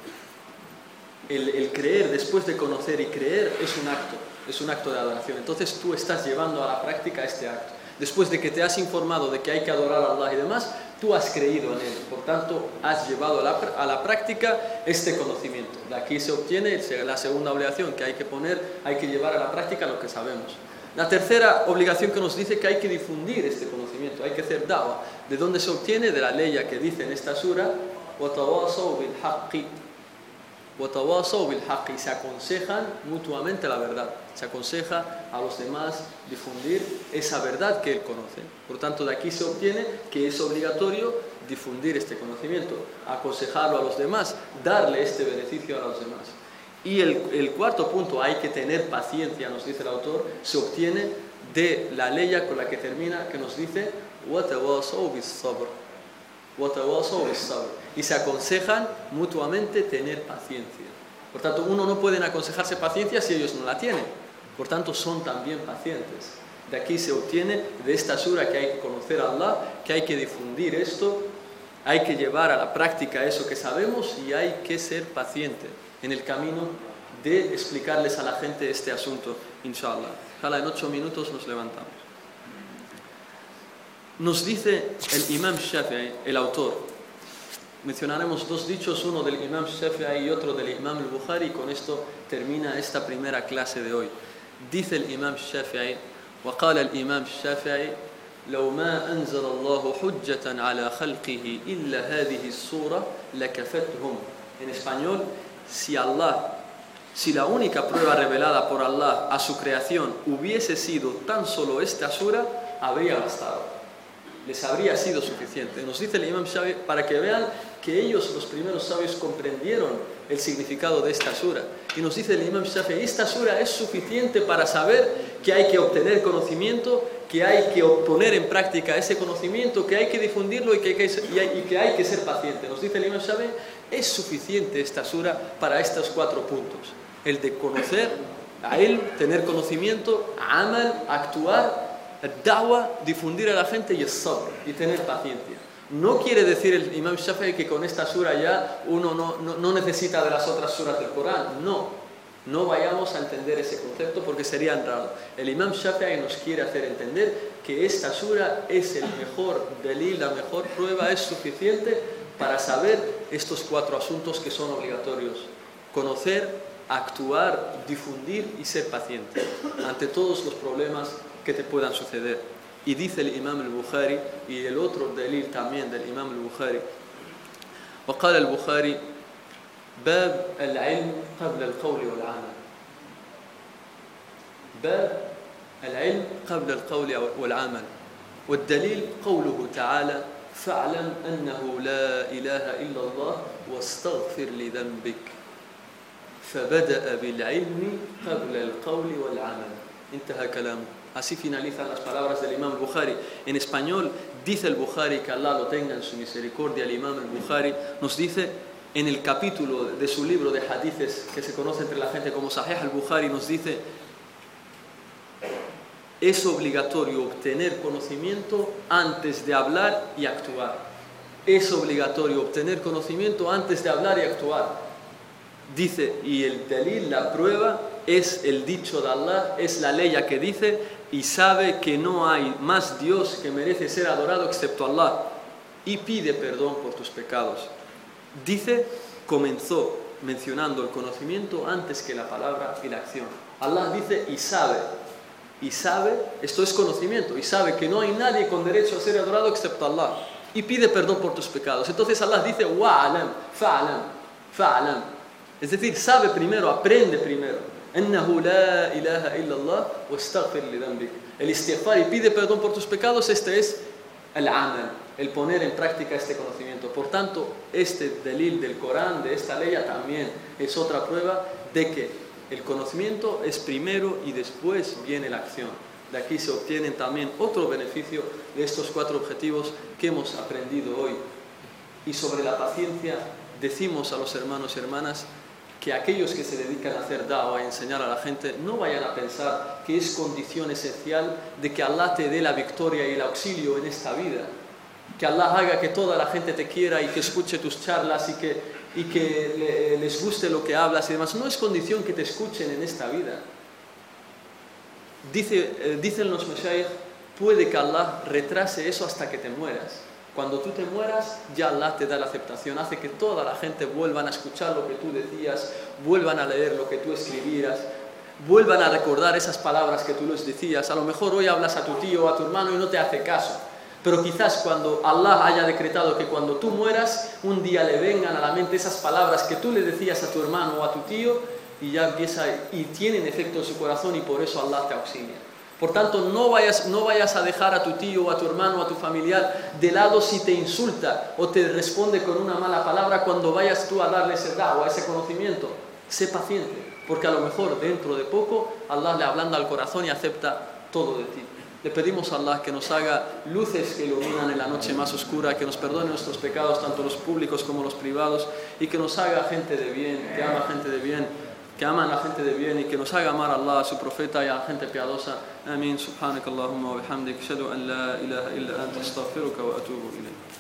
El, creer después de conocer y creer es un acto, es un acto de adoración. Entonces tú estás llevando a la práctica este acto. Después de que te has informado de que hay que adorar a Allah y demás, tú has creído en él. Por tanto, has llevado a la, a la práctica este conocimiento. De aquí se obtiene la segunda obligación que hay que poner, hay que llevar a la práctica lo que sabemos. La tercera obligación que nos dice que hay que difundir este conocimiento, hay que hacer dawa. ¿De dónde se obtiene? De la ley que dice en esta sura, y se aconsejan mutuamente la verdad. Se aconseja a los demás difundir esa verdad que él conoce. Por tanto, de aquí se obtiene que es obligatorio difundir este conocimiento, aconsejarlo a los demás, darle este beneficio a los demás. Y el, cuarto punto, hay que tener paciencia, nos dice el autor, se obtiene de la ley con la que termina, que nos dice, y se aconsejan mutuamente tener paciencia. Por tanto, uno no puede aconsejarse paciencia si ellos no la tienen. Por tanto, son también pacientes. De aquí se obtiene de esta sura que hay que conocer a Allah, que hay que difundir esto, hay que llevar a la práctica eso que sabemos y hay que ser paciente en el camino de explicarles a la gente este asunto, inshallah. Ojalá en ocho minutos nos levantamos. Nos dice el Imam Shafi'i, el autor, mencionaremos dos dichos, uno del Imam Shafi'i y otro del Imam al-Bukhari, y con esto termina esta primera clase de hoy. Dice el Imam Shafi'i, وقال الإمام الشافعي لو ما أنزل الله حجة على خلقه إلا هذه الصورة لكفتهم en español si Allah, si la única prueba revelada por Allah a su creación hubiese sido tan solo esta sura, habría bastado. Les habría sido suficiente. Nos dice el Imam Shafi para que vean que ellos, los primeros sabios, comprendieron el significado de esta sura. Y nos dice el Imam Shafi, esta sura es suficiente para saber que hay que obtener conocimiento, que hay que poner en práctica ese conocimiento, que hay que difundirlo y que hay que, ser paciente. Nos dice el Imam Shafi, es suficiente esta sura para estos cuatro puntos. El de conocer a él, tener conocimiento, amal, actuar, dawa, difundir a la gente y sabr, y tener paciencia. No quiere decir el Imam Shafi'i que con esta sura ya uno no, no, necesita de las otras suras del Corán. No, no vayamos a entender ese concepto porque sería raro. El Imam Shafi'i nos quiere hacer entender que esta sura es el mejor delil, la mejor prueba, es suficiente para saber estos cuatro asuntos que son obligatorios. Conocer, actuar, difundir y ser paciente ante todos los problemas que te puedan suceder. Y dice el Imam al-Bukhari, y el otro delil también del Imam al-Bukhari, وقال البخاري باب العلم قبل القول والعمل باب العلم قبل القول والعمل والدليل قوله تعالى فاعلم أنه لا إله إلا الله واستغفر لذنبك فبدأ بالعلم قبل القول والعمل انتهى كلامه Así finalizan las palabras del Imam Bukhari. En español dice el Bukhari, que Allah lo tenga en su misericordia, el Imam Bukhari nos dice en el capítulo de su libro de hadices que se conoce entre la gente como Sahih al-Bukhari, nos dice, es obligatorio obtener conocimiento antes de hablar y actuar. Es obligatorio obtener conocimiento antes de hablar y actuar. Dice, y el delil, la prueba, es el dicho de Allah, es la ley que dice, y sabe que no hay más Dios que merece ser adorado excepto Allah y pide perdón por tus pecados. Dice, comenzó mencionando el conocimiento antes que la palabra y la acción. Allah dice y sabe. Y sabe, esto es conocimiento, y sabe que no hay nadie con derecho a ser adorado excepto Allah. Y pide perdón por tus pecados. Entonces Allah dice, wa'alam, fa'alam, fa'alam. Es decir, sabe primero, aprende primero. Ennahu la ilaha illallah wa astaghfir li El istighfar y pide perdón por tus pecados, este es el amal, el poner en práctica este conocimiento. Por tanto, este delil del Corán, de esta ley, también es otra prueba de que el conocimiento es primero y después viene la acción. De aquí se obtienen también otro beneficio de estos cuatro objetivos que hemos aprendido hoy. Y sobre la paciencia decimos a los hermanos y hermanas, que aquellos que se dedican a hacer da'wah, a enseñar a la gente, no vayan a pensar que es condición esencial de que Allah te dé la victoria y el auxilio en esta vida. Que Allah haga que toda la gente te quiera y que escuche tus charlas y que, y que les guste lo que hablas y demás. No es condición que te escuchen en esta vida. Dice, eh, dicen los Mashaykh, puede que Allah retrase eso hasta que te mueras. Cuando tú te mueras, ya Allah te da la aceptación, hace que toda la gente vuelvan a escuchar lo que tú decías, vuelvan a leer lo que tú escribías, vuelvan a recordar esas palabras que tú les decías. A lo mejor hoy hablas a tu tío o a tu hermano y no te hace caso, pero quizás cuando Allah haya decretado que cuando tú mueras, un día le vengan a la mente esas palabras que tú le decías a tu hermano o a tu tío y ya empieza y tienen efecto en su corazón y por eso Allah te auxilia. Por tanto, no vayas, no vayas a dejar a tu tío, a tu hermano, a tu familiar de lado si te insulta o te responde con una mala palabra cuando vayas tú a darle ese o a ese conocimiento. Sé paciente, porque a lo mejor dentro de poco Allah le ablanda al corazón y acepta todo de ti. Le pedimos a Allah que nos haga luces que iluminan en la noche más oscura, que nos perdone nuestros pecados, tanto los públicos como los privados, y que nos haga gente de bien, que ama gente de bien que aman a la gente de bien y que nos haga amar a Allah, a su profeta y a la gente piadosa. Amén. Subhanak Allahumma wa bihamdik. Shadu an la ilaha illa anta astaghfiruka wa atubu ilayk.